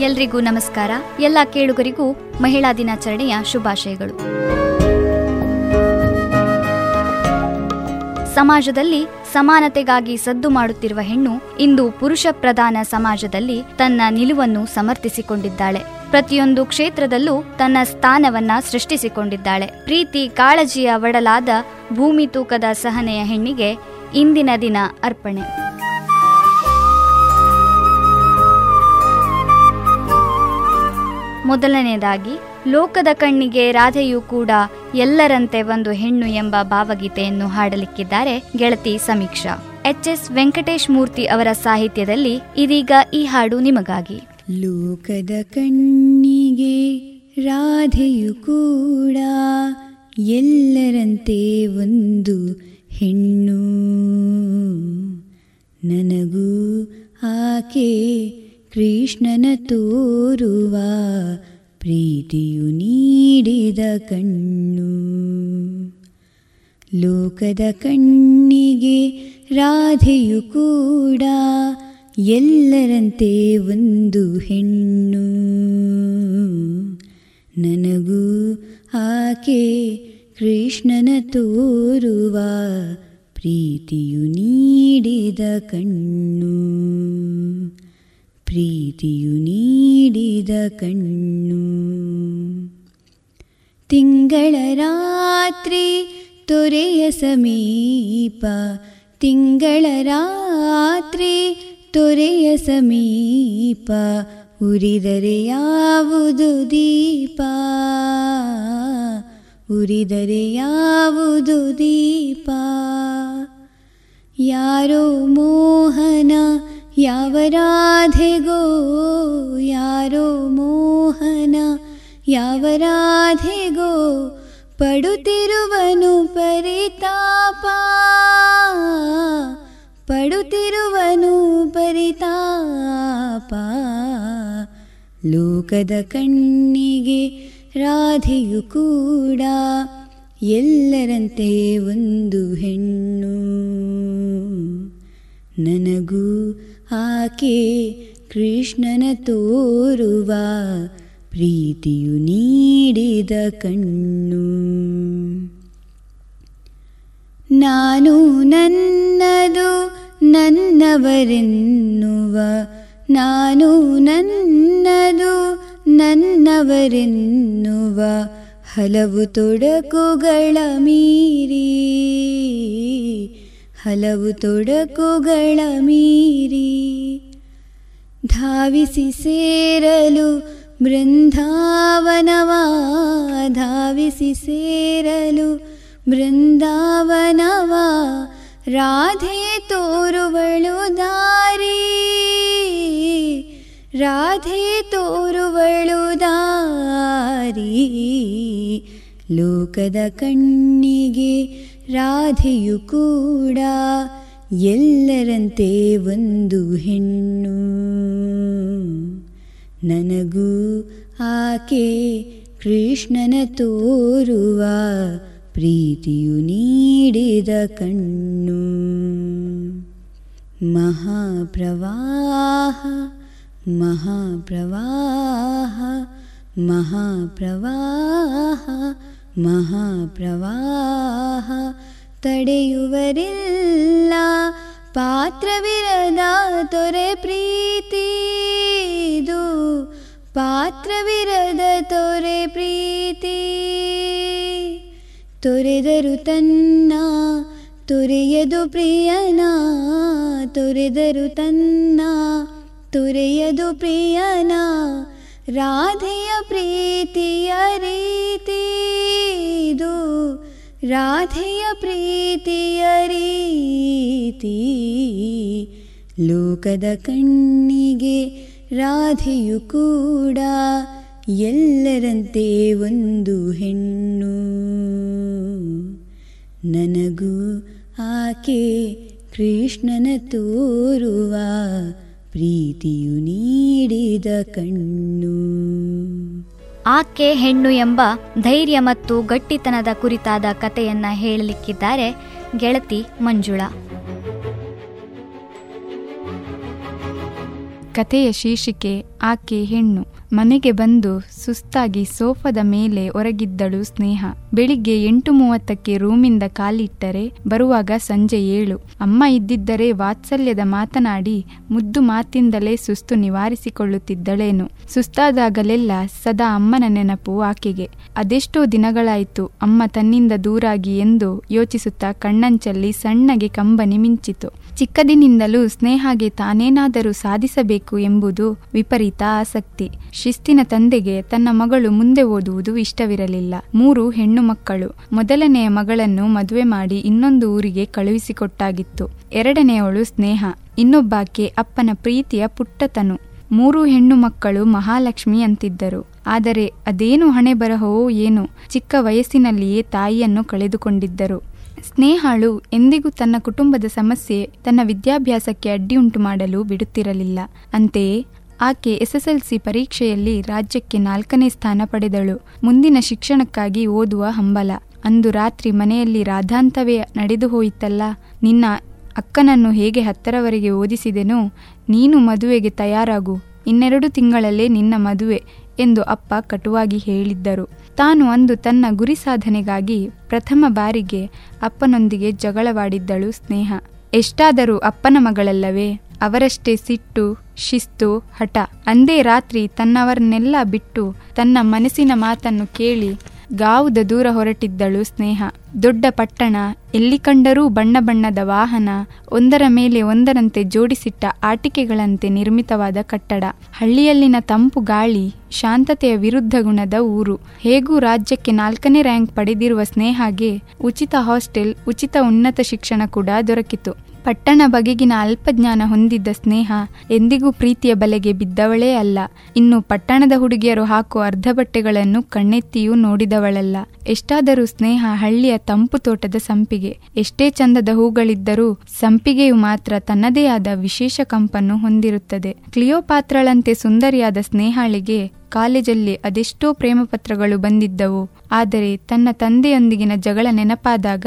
ಎಲ್ರಿಗೂ ನಮಸ್ಕಾರ. ಎಲ್ಲ ಕೇಳುಗರಿಗೂ ಮಹಿಳಾ ದಿನಾಚರಣೆಯ ಶುಭಾಶಯಗಳು. ಸಮಾಜದಲ್ಲಿ ಸಮಾನತೆಗಾಗಿ ಸದ್ದು ಮಾಡುತ್ತಿರುವ ಹೆಣ್ಣು ಇಂದು ಪುರುಷ ಪ್ರಧಾನ ಸಮಾಜದಲ್ಲಿ ತನ್ನ ನಿಲುವನ್ನು ಸಮರ್ಥಿಸಿಕೊಂಡಿದ್ದಾಳೆ. ಪ್ರತಿಯೊಂದು ಕ್ಷೇತ್ರದಲ್ಲೂ ತನ್ನ ಸ್ಥಾನವನ್ನ ಸೃಷ್ಟಿಸಿಕೊಂಡಿದ್ದಾಳೆ. ಪ್ರೀತಿ ಕಾಳಜಿಯ ಒಡಲಾದ ಭೂಮಿ ತೂಕದ ಸಹನೆಯ ಹೆಣ್ಣಿಗೆ ಇಂದಿನ ದಿನ ಅರ್ಪಣೆ. ಮೊದಲನೆಯದಾಗಿ ಲೋಕದ ಕಣ್ಣಿಗೆ ರಾಧೆಯೂ ಕೂಡ ಎಲ್ಲರಂತೆ ಒಂದು ಹೆಣ್ಣು ಎಂಬ ಭಾವಗೀತೆಯನ್ನು ಹಾಡಲಿಕ್ಕಿದ್ದಾರೆ ಗೆಳತಿ ಸಮೀಕ್ಷಾ. ಎಚ್ ಎಸ್ ವೆಂಕಟೇಶ್ ಮೂರ್ತಿ ಅವರ ಸಾಹಿತ್ಯದಲ್ಲಿ ಇದೀಗ ಈ ಹಾಡು ನಿಮಗಾಗಿ. ಲೋಕದ ಕಣ್ಣಿಗೆ ರಾಧೆಯು ಕೂಡ ಎಲ್ಲರಂತೆ ಒಂದು ಹೆಣ್ಣು. ನನಗೂ ಆಕೆ ಕೃಷ್ಣನ ತೋರುವ ಪ್ರೀತಿಯು ನೀಡಿದ ಕಣ್ಣು. ಲೋಕದ ಕಣ್ಣಿಗೆ ರಾಧೆಯು ಕೂಡ ಎಲ್ಲರಂತೆ ಒಂದು ಹೆಣ್ಣು. ನನಗೂ ಆಕೆ ಕೃಷ್ಣನ ತೋರುವ ಪ್ರೀತಿಯು ನೀಡಿದ ಕಣ್ಣು. ಪ್ರೀತಿಯು ನೀಡಿದ ಕಣ್ಣು. ತಿಂಗಳ ರಾತ್ರಿ ತೊರೆಯ ಸಮೀಪ, ತಿಂಗಳ ರಾತ್ರಿ ತೊರೆಯ ಸಮೀಪ, ಉರಿದರೆ ಯಾವುದು ದೀಪ? ಉರಿದರೆ ಯಾವುದು ದೀಪ? ಯಾರೋ ಮೋಹನ ಯಾವ ರಾಧೆಗೋ, ಯಾರೋ ಮೋಹನ, ಯಾವ ರಾಧೆಗೋ, ಪಡುತ್ತಿರುವನು ಪರಿತಾಪ. ಪಡುತ್ತಿರುವನು ಪರಿತಾಪ. ಲೋಕದ ಕಣ್ಣಿಗೆ ರಾಧೆಯು ಕೂಡ ಎಲ್ಲರಂತೆ ಒಂದು ಹೆಣ್ಣು. ನನಗೂ ಆಕೆ ಕೃಷ್ಣನ ತೋರುವ ಪ್ರೀತಿಯು ನೀಡಿದ ಕಣ್ಣು. ನಾನು ನನ್ನದು ನನ್ನವರೆನ್ನುವ, ನಾನು ನನ್ನದು ನನ್ನವರೆನ್ನುವ ಹಲವು ತೊಡಕುಗಳ ಮೀರಿ ಹಲವು ತೊಡಕುಗಳ ಮೀರಿ ಧಾವಿಸಿ ಸೇರಲು ಬೃಂದಾವನವಾ ಧಾವಿಸಿ ಸೇರಲು ಬೃಂದಾವನವಾ ರಾಧೆ ತೋರುವಳು ದಾರಿ ರಾಧೆ ತೋರುವಳು ದಾರಿ ಲೋಕದ ಕಣ್ಣಿಗೆ ರಾಧೆಯು ಕೂಡ ಎಲ್ಲರಂತೆ ಒಂದು ಹೆಣ್ಣು ನನಗೂ ಆಕೆ ಕೃಷ್ಣನ ತೋರುವ ಪ್ರೀತಿಯು ನೀಡಿದ ಕಣ್ಣು ಮಹಾಪ್ರವಾಹ ಮಹಾಪ್ರವಾಹ ಮಹಾಪ್ರವಾಹ ಮಹಾಪ್ರವಾಹ ತಡೆಯುವರಿಲ್ಲ. ಪಾತ್ರವಿರದ ತೊರೆ ಪ್ರೀತಿದು ಪಾತ್ರವಿರದ ತೊರೆ ಪ್ರೀತಿ. ತೊರೆದರು ತನ್ನ, ತೊರೆಯದು ಪ್ರಿಯನ. ತೊರೆದರು ತನ್ನ, ತೊರೆಯದು ಪ್ರಿಯನ. ರಾಧೆಯ ಪ್ರೀತಿಯ ರೀತಿದು ರಾಧೆಯ ಪ್ರೀತಿಯ ರೀತಿ. ಲೋಕದ ಕಣ್ಣಿಗೆ ರಾಧೆಯು ಕೂಡ ಎಲ್ಲರಂತೆ ಒಂದು ಹೆಣ್ಣು. ನನಗೂ ಆಕೆ ಕೃಷ್ಣನ ತೋರುವ ಪ್ರೀತಿಯು ನೀಡಿದ ಕಣ್ಣು. ಆಕೆ ಹೆಣ್ಣು ಎಂಬ ಧೈರ್ಯ ಮತ್ತು ಗಟ್ಟಿತನದ ಕುರಿತಾದ ಕಥೆಯನ್ನ ಹೇಳಲಿಕ್ಕಿದ್ದಾರೆ ಗೆಳತಿ ಮಂಜುಳಾ. ಕಥೆಯ ಶೀರ್ಷಿಕೆ, ಆಕೆ ಹೆಣ್ಣು. ಮನೆಗೆ ಬಂದು ಸುಸ್ತಾಗಿ ಸೋಫಾದ ಮೇಲೆ ಒರಗಿದ್ದಳು ಸ್ನೇಹ. ಬೆಳಿಗ್ಗೆ ಎಂಟು ಮೂವತ್ತಕ್ಕೆ ರೂಮಿಂದ ಕಾಲಿಟ್ಟರೆ, ಬರುವಾಗ ಸಂಜೆ ಏಳು. ಅಮ್ಮ ಇದ್ದಿದ್ದರೆ ವಾತ್ಸಲ್ಯದ ಮಾತನಾಡಿ, ಮುದ್ದು ಮಾತಿಂದಲೇ ಸುಸ್ತು ನಿವಾರಿಸಿಕೊಳ್ಳುತ್ತಿದ್ದಳೇನು. ಸುಸ್ತಾದಾಗಲೆಲ್ಲ ಸದಾ ಅಮ್ಮನ ನೆನಪು ಆಕೆಗೆ. ಅದೆಷ್ಟೋ ದಿನಗಳಾಯಿತು, ಅಮ್ಮ ತನ್ನಿಂದ ದೂರಾಗಿ ಎಂದು ಯೋಚಿಸುತ್ತಾ ಕಣ್ಣಂಚಲ್ಲಿ ಸಣ್ಣಗೆ ಕಂಬನಿ ಮಿಂಚಿತು. ಚಿಕ್ಕದಿನಿಂದಲೂ ಸ್ನೇಹಗೆ ತಾನೇನಾದರೂ ಸಾಧಿಸಬೇಕು ಎಂಬುದು ವಿಪರೀತ ಆಸಕ್ತಿ. ಶಿಸ್ತಿನ ತಂದೆಗೆ ತನ್ನ ಮಗಳು ಮುಂದೆ ಓದುವುದು ಇಷ್ಟವಿರಲಿಲ್ಲ. ಮೂರು ಹೆಣ್ಣು ಮಕ್ಕಳು. ಮೊದಲನೆಯ ಮಗಳನ್ನು ಮದುವೆ ಮಾಡಿ ಇನ್ನೊಂದು ಊರಿಗೆ ಕಳುಹಿಸಿಕೊಟ್ಟಾಗಿತ್ತು. ಎರಡನೆಯವಳು ಸ್ನೇಹ. ಇನ್ನೊಬ್ಬಾಕೆ ಅಪ್ಪನ ಪ್ರೀತಿಯ ಪುಟ್ಟತನು. ಮೂರು ಹೆಣ್ಣು ಮಕ್ಕಳು ಮಹಾಲಕ್ಷ್ಮಿ ಅಂತಿದ್ದರು. ಆದರೆ ಅದೇನು ಹಣೆ ಬರಹವೋ ಏನೋ. ಚಿಕ್ಕ ವಯಸ್ಸಿನಲ್ಲಿಯೇ ತಾಯಿಯನ್ನು ಕಳೆದುಕೊಂಡಿದ್ದರು. ಸ್ನೇಹಾಳು ಎಂದಿಗೂ ತನ್ನ ಕುಟುಂಬದ ಸಮಸ್ಯೆ ತನ್ನ ವಿದ್ಯಾಭ್ಯಾಸಕ್ಕೆ ಅಡ್ಡಿಯುಂಟು ಮಾಡಲು ಬಿಡುತ್ತಿರಲಿಲ್ಲ. ಅಂತೆಯೇ, ಆಕೆ ಎಸ್ಎಸ್ಎಲ್ಸಿ ಪರೀಕ್ಷೆಯಲ್ಲಿ ರಾಜ್ಯಕ್ಕೆ ನಾಲ್ಕನೇ ಸ್ಥಾನ ಪಡೆದಳು. ಮುಂದಿನ ಶಿಕ್ಷಣಕ್ಕಾಗಿ ಓದುವ ಹಂಬಲ. ಅಂದು ರಾತ್ರಿ ಮನೆಯಲ್ಲಿ ರಾಧಾಂತವೇ ನಡೆದು ಹೋಯಿತಲ್ಲ, ನಿನ್ನ ಅಕ್ಕನನ್ನು ಹೇಗೆ ಹತ್ತರವರೆಗೆ ಓದಿಸಿದೆನೋ, ನೀನು ಮದುವೆಗೆ ತಯಾರಾಗು. ಇನ್ನೆರಡು ತಿಂಗಳಲ್ಲೇ ನಿನ್ನ ಮದುವೆ ಎಂದು ಅಪ್ಪ ಕಟುವಾಗಿ ಹೇಳಿದ್ದರು. ತಾನು ಅಂದು ತನ್ನ ಗುರಿ ಸಾಧನೆಗಾಗಿ ಪ್ರಥಮ ಬಾರಿಗೆ ಅಪ್ಪನೊಂದಿಗೆ ಜಗಳವಾಡಿದ್ದಳು ಸ್ನೇಹ. ಎಷ್ಟಾದರೂ ಅಪ್ಪನ ಮಗಳಲ್ಲವೇ? ಅವರಷ್ಟೇ ಸಿಟ್ಟು, ಶಿಸ್ತು, ಹಠ. ಅಂದೇ ರಾತ್ರಿ ತನ್ನವರನ್ನೆಲ್ಲ ಬಿಟ್ಟು ತನ್ನ ಮನಸ್ಸಿನ ಮಾತನ್ನು ಕೇಳಿ ಗಾವುದ ದೂರ ಹೊರಟಿದ್ದಳು ಸ್ನೇಹ. ದೊಡ್ಡ ಪಟ್ಟಣ, ಎಲ್ಲಿ ಕಂಡರೂ ಬಣ್ಣ ಬಣ್ಣದ ವಾಹನ, ಒಂದರ ಮೇಲೆ ಒಂದರಂತೆ ಜೋಡಿಸಿಟ್ಟ ಆಟಿಕೆಗಳಂತೆ ನಿರ್ಮಿತವಾದ ಕಟ್ಟಡ. ಹಳ್ಳಿಯಲ್ಲಿನ ತಂಪು ಗಾಳಿ, ಶಾಂತತೆಯ ವಿರುದ್ಧ ಗುಣದ ಊರು. ಹೇಗೂ ರಾಜ್ಯಕ್ಕೆ ನಾಲ್ಕನೇ ರ್ಯಾಂಕ್ ಪಡೆದಿರುವ ಸ್ನೇಹಾಗೆ ಉಚಿತ ಹಾಸ್ಟೆಲ್, ಉಚಿತ ಉನ್ನತ ಶಿಕ್ಷಣ ಕೂಡ ದೊರಕಿತು. ಪಟ್ಟಣ ಬಗೆಗಿನ ಅಲ್ಪಜ್ಞಾನ ಹೊಂದಿದ್ದ ಸ್ನೇಹ ಎಂದಿಗೂ ಪ್ರೀತಿಯ ಬಲೆಗೆ ಬಿದ್ದವಳೇ ಅಲ್ಲ. ಇನ್ನು ಪಟ್ಟಣದ ಹುಡುಗಿಯರು ಹಾಕುವ ಅರ್ಧ ಬಟ್ಟೆಗಳನ್ನು ಕಣ್ಣೆತ್ತಿಯೂ ನೋಡಿದವಳಲ್ಲ. ಎಷ್ಟಾದರೂ ಸ್ನೇಹ ಹಳ್ಳಿಯ ತಂಪು ತೋಟದ ಸಂಪಿಗೆ. ಎಷ್ಟೇ ಚಂದದ ಹೂಗಳಿದ್ದರೂ ಸಂಪಿಗೆಯು ಮಾತ್ರ ತನ್ನದೇ ಆದ ವಿಶೇಷ ಕಂಪನ್ನು ಹೊಂದಿರುತ್ತದೆ. ಕ್ಲಿಯೋಪಾತ್ರಳಂತೆ ಸುಂದರಿಯಾದ ಸ್ನೇಹಾಳಿಗೆ ಕಾಲೇಜಲ್ಲಿ ಅದೆಷ್ಟೋ ಪ್ರೇಮಪತ್ರಗಳು ಬಂದಿದ್ದವು. ಆದರೆ ತನ್ನ ತಂದೆಯೊಂದಿಗಿನ ಜಗಳ ನೆನಪಾದಾಗ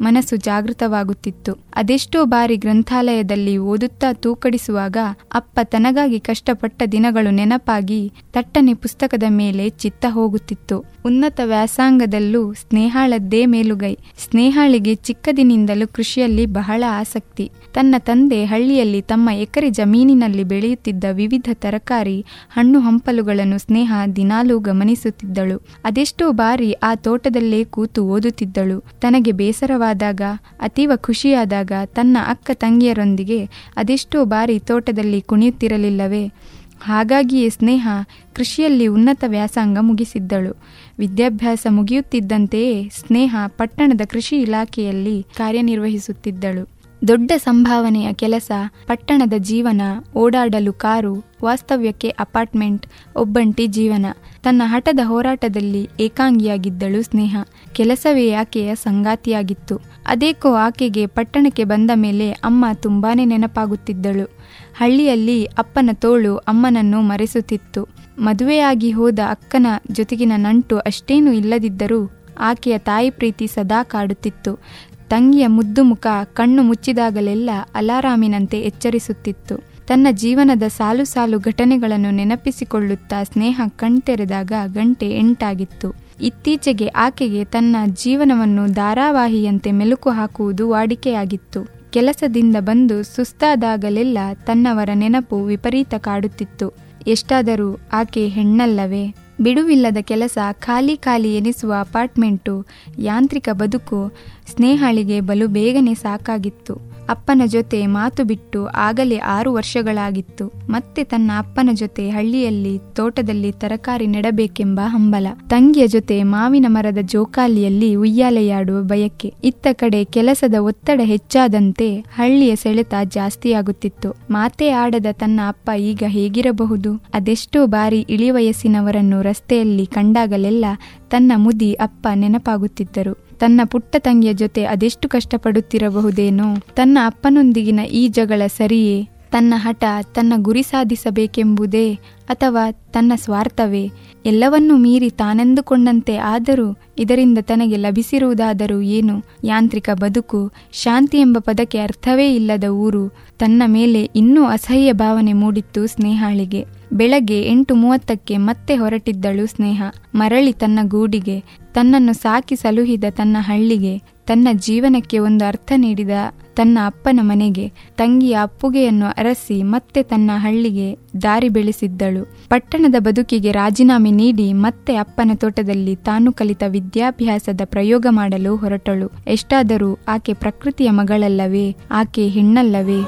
ಮನಸ್ಸು ಜಾಗೃತವಾಗುತ್ತಿತ್ತು. ಅದೆಷ್ಟೋ ಬಾರಿ ಗ್ರಂಥಾಲಯದಲ್ಲಿ ಓದುತ್ತಾ ತೂಕಡಿಸುವಾಗ ಅಪ್ಪ ತನಗಾಗಿ ಕಷ್ಟಪಟ್ಟ ದಿನಗಳು ನೆನಪಾಗಿ ತಟ್ಟನೆ ಪುಸ್ತಕದ ಮೇಲೆ ಚಿತ್ತ ಹೋಗುತ್ತಿತ್ತು. ಉನ್ನತ ವ್ಯಾಸಂಗದಲ್ಲೂ ಸ್ನೇಹಾಳದ್ದೇ ಮೇಲುಗೈ. ಸ್ನೇಹಾಳಿಗೆ ಚಿಕ್ಕದಿನಿಂದಲೂ ಕೃಷಿಯಲ್ಲಿ ಬಹಳ ಆಸಕ್ತಿ. ತನ್ನ ತಂದೆ ಹಳ್ಳಿಯಲ್ಲಿ ತಮ್ಮ ಎಕರೆ ಜಮೀನಿನಲ್ಲಿ ಬೆಳೆಯುತ್ತಿದ್ದ ವಿವಿಧ ತರಕಾರಿ, ಹಣ್ಣು ಹಂಪಲುಗಳನ್ನು ಸ್ನೇಹ ದಿನಾಲೂ ಗಮನಿಸುತ್ತಿದ್ದಳು. ಅದೆಷ್ಟೋ ಬಾರಿ ಆ ತೋಟದಲ್ಲೇ ಕೂತು ಓದುತ್ತಿದ್ದಳು. ತನಗೆ ಬೇಸರವಾದಾಗ, ಅತೀವ ಖುಷಿಯಾದಾಗ ತನ್ನ ಅಕ್ಕ ತಂಗಿಯರೊಂದಿಗೆ ಅದೆಷ್ಟೋ ಬಾರಿ ತೋಟದಲ್ಲಿ ಕುಣಿಯುತ್ತಿರಲಿಲ್ಲವೇ. ಹಾಗಾಗಿಯೇ ಸ್ನೇಹ ಕೃಷಿಯಲ್ಲಿ ಉನ್ನತ ವ್ಯಾಸಂಗ ಮುಗಿಸಿದ್ದಳು. ವಿದ್ಯಾಭ್ಯಾಸ ಮುಗಿಯುತ್ತಿದ್ದಂತೆಯೇ ಸ್ನೇಹ ಪಟ್ಟಣದ ಕೃಷಿ ಇಲಾಖೆಯಲ್ಲಿ ಕಾರ್ಯನಿರ್ವಹಿಸುತ್ತಿದ್ದಳು. ದೊಡ್ಡ ಸಂಭಾವನೆಯ ಕೆಲಸ ಪಟ್ಟಣದ ಜೀವನ, ಓಡಾಡಲು ಕಾರು, ವಾಸ್ತವ್ಯಕ್ಕೆ ಅಪಾರ್ಟ್ಮೆಂಟ್, ಒಬ್ಬಂಟಿ ಜೀವನ. ತನ್ನ ಹಠದ ಹೋರಾಟದಲ್ಲಿ ಏಕಾಂಗಿಯಾಗಿದ್ದಳು ಸ್ನೇಹ. ಕೆಲಸವೇ ಆಕೆಯ ಸಂಗಾತಿಯಾಗಿತ್ತು. ಅದೇಕೋ ಆಕೆಗೆ ಪಟ್ಟಣಕ್ಕೆ ಬಂದ ಮೇಲೆ ಅಮ್ಮ ತುಂಬಾನೇ ನೆನಪಾಗುತ್ತಿದ್ದಳು. ಹಳ್ಳಿಯಲ್ಲಿ ಅಪ್ಪನ ತೋಳು ಅಮ್ಮನನ್ನು ಮರೆಸುತ್ತಿತ್ತು. ಮದುವೆಯಾಗಿ ಹೋದ ಅಕ್ಕನ ಜೊತೆಗಿನ ನಂಟು ಅಷ್ಟೇನೂ ಇಲ್ಲದಿದ್ದರೂ ಆಕೆಯ ತಾಯಿ ಪ್ರೀತಿ ಸದಾ ಕಾಡುತ್ತಿತ್ತು. ತಂಗಿಯ ಮುದ್ದು ಮುಖ ಕಣ್ಣು ಮುಚ್ಚಿದಾಗಲೆಲ್ಲ ಅಲಾರಾಮಿನಂತೆ ಎಚ್ಚರಿಸುತ್ತಿತ್ತು. ತನ್ನ ಜೀವನದ ಸಾಲು ಸಾಲು ಘಟನೆಗಳನ್ನು ನೆನಪಿಸಿಕೊಳ್ಳುತ್ತಾ ಸ್ನೇಹ ಕಣ್ತೆರೆದಾಗ ಗಂಟೆ ಎಂಟಾಗಿತ್ತು. ಇತ್ತೀಚೆಗೆ ಆಕೆಗೆ ತನ್ನ ಜೀವನವನ್ನು ಧಾರಾವಾಹಿಯಂತೆ ಮೆಲುಕು ಹಾಕುವುದು ವಾಡಿಕೆಯಾಗಿತ್ತು. ಕೆಲಸದಿಂದ ಬಂದು ಸುಸ್ತಾದಾಗಲೆಲ್ಲ ತನ್ನವರ ನೆನಪು ವಿಪರೀತ ಕಾಡುತ್ತಿತ್ತು. ಎಷ್ಟಾದರೂ ಆಕೆ ಹೆಣ್ಣಲ್ಲವೇ? ಬಿಡುವಿಲ್ಲದ ಕೆಲಸ ಖಾಲಿ ಖಾಲಿ ಎನಿಸುವ ಅಪಾರ್ಟ್ಮೆಂಟು ಯಾಂತ್ರಿಕ ಬದುಕು ಸ್ನೇಹಾಳಿಗೆ ಬಲು ಬೇಗನೆ ಸಾಕಾಗಿತ್ತು. ಅಪ್ಪನ ಜೊತೆ ಮಾತು ಬಿಟ್ಟು ಆಗಲೇ ಆರು ವರ್ಷಗಳಾಗಿತ್ತು. ಮತ್ತೆ ತನ್ನ ಅಪ್ಪನ ಜೊತೆ ಹಳ್ಳಿಯಲ್ಲಿ, ತೋಟದಲ್ಲಿ ತರಕಾರಿ ನೆಡಬೇಕೆಂಬ ಹಂಬಲ. ತಂಗಿಯ ಜೊತೆ ಮಾವಿನ ಮರದ ಜೋಕಾಲಿಯಲ್ಲಿ ಉಯ್ಯಾಲೆಯಾಡುವ ಬಯಕೆ. ಇತ್ತ ಕಡೆ ಕೆಲಸದ ಒತ್ತಡ ಹೆಚ್ಚಾದಂತೆ ಹಳ್ಳಿಯ ಸೆಳೆತ ಜಾಸ್ತಿಯಾಗುತ್ತಿತ್ತು. ಮಾತೇ ಆಡದ ತನ್ನ ಅಪ್ಪ ಈಗ ಹೇಗಿರಬಹುದು? ಅದೆಷ್ಟೋ ಬಾರಿ ಇಳಿವಯಸ್ಸಿನವರನ್ನು ರಸ್ತೆಯಲ್ಲಿ ಕಂಡಾಗಲೆಲ್ಲ ತನ್ನ ಮುದಿ ಅಪ್ಪ ನೆನಪಾಗುತ್ತಿದ್ದರು. ತನ್ನ ಪುಟ್ಟ ತಂಗಿಯ ಜೊತೆ ಅದೆಷ್ಟು ಕಷ್ಟಪಡುತ್ತಿರಬಹುದೇನೋ. ತನ್ನ ಅಪ್ಪನೊಂದಿಗಿನ ಈ ಜಗಳ ಸರಿಯೇ. ತನ್ನ ಹಠ ತನ್ನ ಗುರಿ ಸಾಧಿಸಬೇಕೆಂಬುದೇ ಅಥವಾ ತನ್ನ ಸ್ವಾರ್ಥವೇ. ಎಲ್ಲವನ್ನೂ ಮೀರಿ ತಾನೆಂದುಕೊಂಡಂತೆ ಆದರೂ ಇದರಿಂದ ತನಗೆ ಲಭಿಸಿರುವುದಾದರೂ ಏನು. ಯಾಂತ್ರಿಕ ಬದುಕು, ಶಾಂತಿ ಎಂಬ ಪದಕ್ಕೆ ಅರ್ಥವೇ ಇಲ್ಲದ ಊರು. ತನ್ನ ಮೇಲೆ ಇನ್ನೂ ಅಸಹ್ಯ ಭಾವನೆ ಮೂಡಿತ್ತು ಸ್ನೇಹಾಳಿಗೆ. ಬೆಳಗ್ಗೆ ಎಂಟು ಮೂವತ್ತಕ್ಕೆ ಮತ್ತೆ ಹೊರಟಿದ್ದಳು ಸ್ನೇಹ. ಮರಳಿ ತನ್ನ ಗೂಡಿಗೆ ತನ್ನನ್ನು ಸಾಕಿ ಸಲುಹಿದ ತನ್ನ ಹಳ್ಳಿಗೆ, ತನ್ನ ಜೀವನಕ್ಕೆ ಒಂದು ಅರ್ಥ ನೀಡಿದ ತನ್ನ ಅಪ್ಪನ ಮನೆಗೆ, ತಂಗಿಯ ಅಪ್ಪುಗೆಯನ್ನು ಅರಸಿ ಮತ್ತೆ ತನ್ನ ಹಳ್ಳಿಗೆ ದಾರಿ ಬೆಳೆಸಿದ್ದಳು. ಪಟ್ಟಣದ ಬದುಕಿಗೆ ರಾಜೀನಾಮೆ ನೀಡಿ ಮತ್ತೆ ಅಪ್ಪನ ತೋಟದಲ್ಲಿ ತಾನು ಕಲಿತ ವಿದ್ಯಾಭ್ಯಾಸದ ಪ್ರಯೋಗ ಮಾಡಲು ಹೊರಟಳು. ಎಷ್ಟಾದರೂ ಆಕೆ ಪ್ರಕೃತಿಯ ಮಗಳಲ್ಲವೇ, ಆಕೆ ಹೆಣ್ಣಲ್ಲವೇ?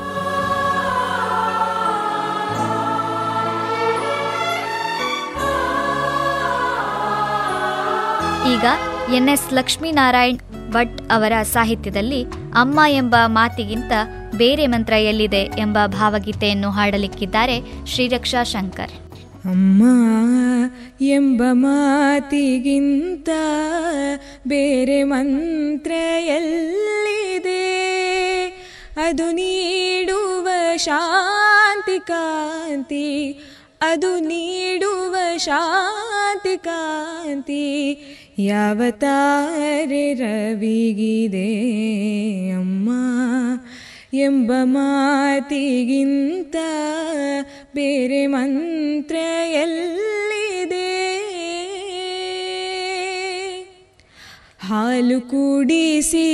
ಈಗ ಎನ್ ಎಸ್ ಲಕ್ಷ್ಮೀನಾರಾಯಣ್ ಭಟ್ ಅವರ ಸಾಹಿತ್ಯದಲ್ಲಿ ಅಮ್ಮ ಎಂಬ ಮಾತಿಗಿಂತ ಬೇರೆ ಮಂತ್ರ ಎಲ್ಲಿದೆ ಎಂಬ ಭಾವಗೀತೆಯನ್ನು ಹಾಡಲಿಕ್ಕಿದ್ದಾರೆ ಶ್ರೀರಕ್ಷಾ ಶಂಕರ್. ಅಮ್ಮ ಎಂಬ ಮಾತಿಗಿಂತ ಬೇರೆ ಮಂತ್ರ ಎಲ್ಲಿದೆ? ಅದು ನೀಡುವ ಶಾಂತಿ ಕಾಂತಿ, ಅದು ನೀಡುವ ಶಾಂತಿ ಕಾಂತಿ ಯಾವ ತಾರೆ ರವಿಗಿದೆ ಅಮ್ಮ ಎಂಬ ಮಾತಿಗಿಂತ ಬೇರೆ ಮಂತ್ರ ಎಲ್ಲಿದೆ ಹಾಲು ಕುಡಿಸಿ,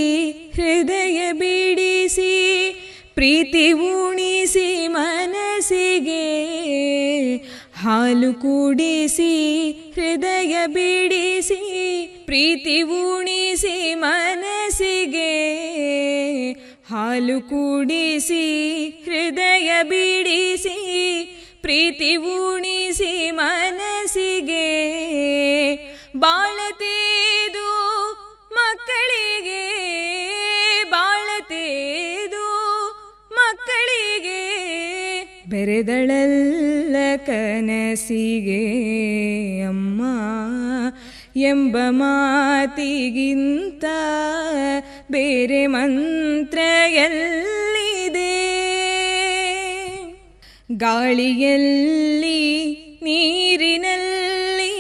ಹೃದಯ ಬಿಡಿಸಿ, ಪ್ರೀತಿ ಉಣಿಸಿ ಹಾಲು ಕೂಡಿಸಿ, ಹೃದಯ ಬಿಡಿಸಿ, ಪ್ರೀತಿ ಉಣಿಸಿ ಮನಸ್ಸಿಗೆ. ಹಾಲು ಕೂಡಿಸಿ, ಹೃದಯ ಬಿಡಿಸಿ, ಪ್ರೀತಿ ಉಣಿಸಿ ಮನಸ್ಸಿಗೆ. ಬಾಳತೇದು ಬೆರೆದಳಲ್ಲ ಕನಸಿಗೆ ಅಮ್ಮ ಎಂಬ ಮಾತಿಗಿಂತ ಬೇರೆ ಮಂತ್ರ ಎಲ್ಲಿದೆ ಗಾಳಿಯಲ್ಲಿ, ನೀರಿನಲ್ಲಿ,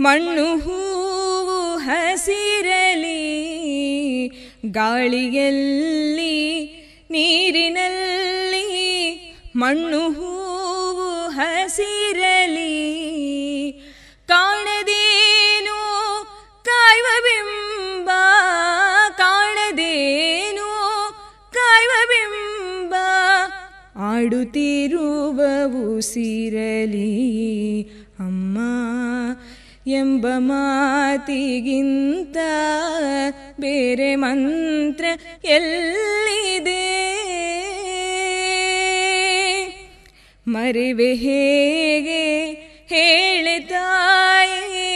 ಮಣ್ಣು ಹೂವು ಹಸಿರಲಿ. ಗಾಳಿಯಲ್ಲಿ, ನೀರಿನಲ್ಲಿ ಮಣ್ಣು ಹೂವು ಹಸಿರಲಿ, ಕಾಣದೇನು ಕಾಯುವ ಬಿಂಬ ಕಾಣದೇನು ಕಾಯುವ ಬಿಂಬ ಆಡುತ್ತಿರುವವು ಸಿರಲಿ, ಅಮ್ಮ ಎಂಬ ಮಾತಿಗಿಂತ ಬೇರೆ ಮಂತ್ರ ಎಲ್ಲಿದೆ? ಮರೆವೆ ಹೇಗೆ? ಹೇಳೆ ತಾಯೇ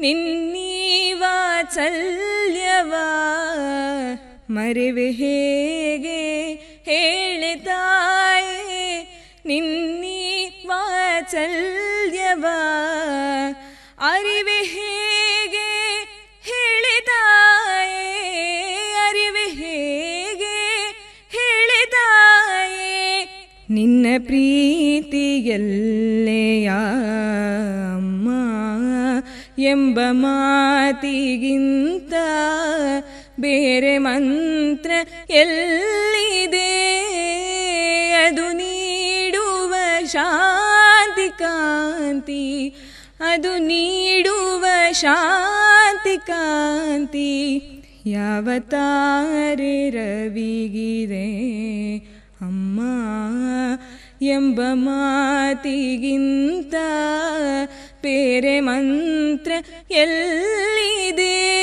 ನಿನ್ನೀ ವಾತ್ಸಲ್ಯವ ಮರೆವೆ ಹೇಗೆ? ಹೇಳೆ ತಾಯೇ ನಿನ್ನೀ ವಾತ್ಸಲ್ಯವ ಅರಿವೆ ಹೇಗೆ ಪ್ರೀತಿಯಲ್ಲೆಯ ಅಮ್ಮ ಎಂಬ ಮಾತಿಗಿಂತ ಬೇರೆ ಮಂತ್ರ ಎಲ್ಲಿದೆ? ಅದು ನೀಡುವ ಶಾಂತಿ ಕಾಂತಿ, ಅದು ನೀಡುವ ಶಾಂತಿ ಕಾಂತಿ ಯಾವ ತಾರೆ ರವಿಗಿದೆ ಅಮ್ಮ. ಎಂಬ ಮಾತಿಗಿಂತ ಪೇರೆ ಮಂತ್ರ ಎಲ್ಲಿದೆ?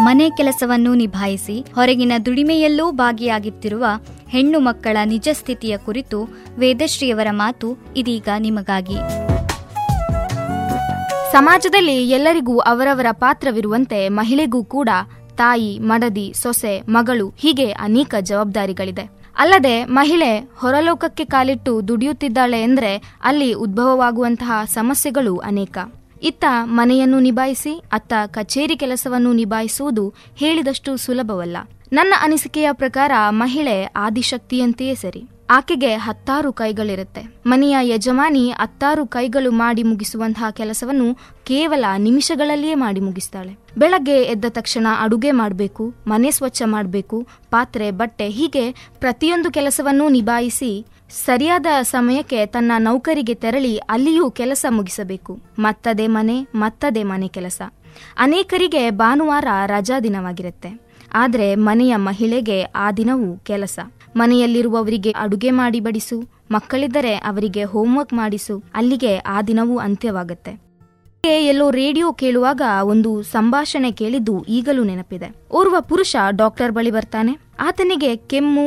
ಮನೆ ಕೆಲಸವನ್ನು ನಿಭಾಯಿಸಿ ಹೊರಗಿನ ದುಡಿಮೆಯಲ್ಲೂ ಭಾಗಿಯಾಗುತ್ತಿರುವ ಹೆಣ್ಣು ಮಕ್ಕಳ ನಿಜ ಸ್ಥಿತಿಯ ಕುರಿತು ವೇದಶ್ರೀಯವರ ಮಾತು ಇದೀಗ ನಿಮಗಾಗಿ. ಸಮಾಜದಲ್ಲಿ ಎಲ್ಲರಿಗೂ ಅವರವರ ಪಾತ್ರವಿರುವಂತೆ ಮಹಿಳೆಗೂ ಕೂಡ ತಾಯಿ, ಮಡದಿ, ಸೊಸೆ, ಮಗಳು ಹೀಗೆ ಅನೇಕ ಜವಾಬ್ದಾರಿಗಳಿದೆ. ಅಲ್ಲದೆ ಮಹಿಳೆ ಹೊರಲೋಕಕ್ಕೆ ಕಾಲಿಟ್ಟು ದುಡಿಯುತ್ತಿದ್ದಾಳೆ ಎಂದರೆ ಅಲ್ಲಿ ಉದ್ಭವವಾಗುವಂತಹ ಸಮಸ್ಯೆಗಳು ಅನೇಕ. ಇತ್ತ ಮನೆಯನ್ನು ನಿಭಾಯಿಸಿ, ಅತ್ತ ಕಚೇರಿ ಕೆಲಸವನ್ನು ನಿಭಾಯಿಸುವುದು ಹೇಳಿದಷ್ಟು ಸುಲಭವಲ್ಲ. ನನ್ನ ಅನಿಸಿಕೆಯ ಪ್ರಕಾರ ಮಹಿಳೆ ಆದಿಶಕ್ತಿಯಂತೆಯೇ ಸರಿ. ಆಕೆಗೆ ಹತ್ತಾರು ಕೈಗಳಿರುತ್ತೆ. ಮನೆಯ ಯಜಮಾನಿ ಹತ್ತಾರು ಕೈಗಳು ಮಾಡಿ ಮುಗಿಸುವಂತಹ ಕೆಲಸವನ್ನು ಕೇವಲ ನಿಮಿಷಗಳಲ್ಲಿಯೇ ಮಾಡಿ ಮುಗಿಸ್ತಾಳೆ. ಬೆಳಗ್ಗೆ ಎದ್ದ ತಕ್ಷಣ ಅಡುಗೆ ಮಾಡಬೇಕು, ಮನೆ ಸ್ವಚ್ಛ ಮಾಡಬೇಕು, ಪಾತ್ರೆ, ಬಟ್ಟೆ ಹೀಗೆ ಪ್ರತಿಯೊಂದು ಕೆಲಸವನ್ನೂ ನಿಭಾಯಿಸಿ ಸರಿಯಾದ ಸಮಯಕ್ಕೆ ತನ್ನ ನೌಕರಿಗೆ ತೆರಳಿ ಅಲ್ಲಿಯೂ ಕೆಲಸ ಮುಗಿಸಬೇಕು. ಮತ್ತದೇ ಮನೆ ಮತ್ತದೇ ಮನೆ ಕೆಲಸ. ಅನೇಕರಿಗೆ ಭಾನುವಾರ ರಜಾ ದಿನವಾಗಿರುತ್ತೆ. ಆದರೆ ಮನೆಯ ಮಹಿಳೆಗೆ ಆ ದಿನವೂ ಕೆಲಸ. ಮನೆಯಲ್ಲಿರುವವರಿಗೆ ಅಡುಗೆ ಮಾಡಿ ಬಡಿಸು, ಮಕ್ಕಳಿದ್ದರೆ ಅವರಿಗೆ ಹೋಮ್ವರ್ಕ್ ಮಾಡಿಸು, ಅಲ್ಲಿಗೆ ಆ ದಿನವೂ ಅಂತ್ಯವಾಗುತ್ತೆ. ಎಲ್ಲೋ ರೇಡಿಯೋ ಕೇಳುವಾಗ ಒಂದು ಸಂಭಾಷಣೆ ಕೇಳಿದ್ದು ಈಗಲೂ ನೆನಪಿದೆ. ಓರ್ವ ಪುರುಷ ಡಾಕ್ಟರ್ ಬಳಿ ಬರ್ತಾನೆ. ಆತನಿಗೆ ಕೆಮ್ಮು,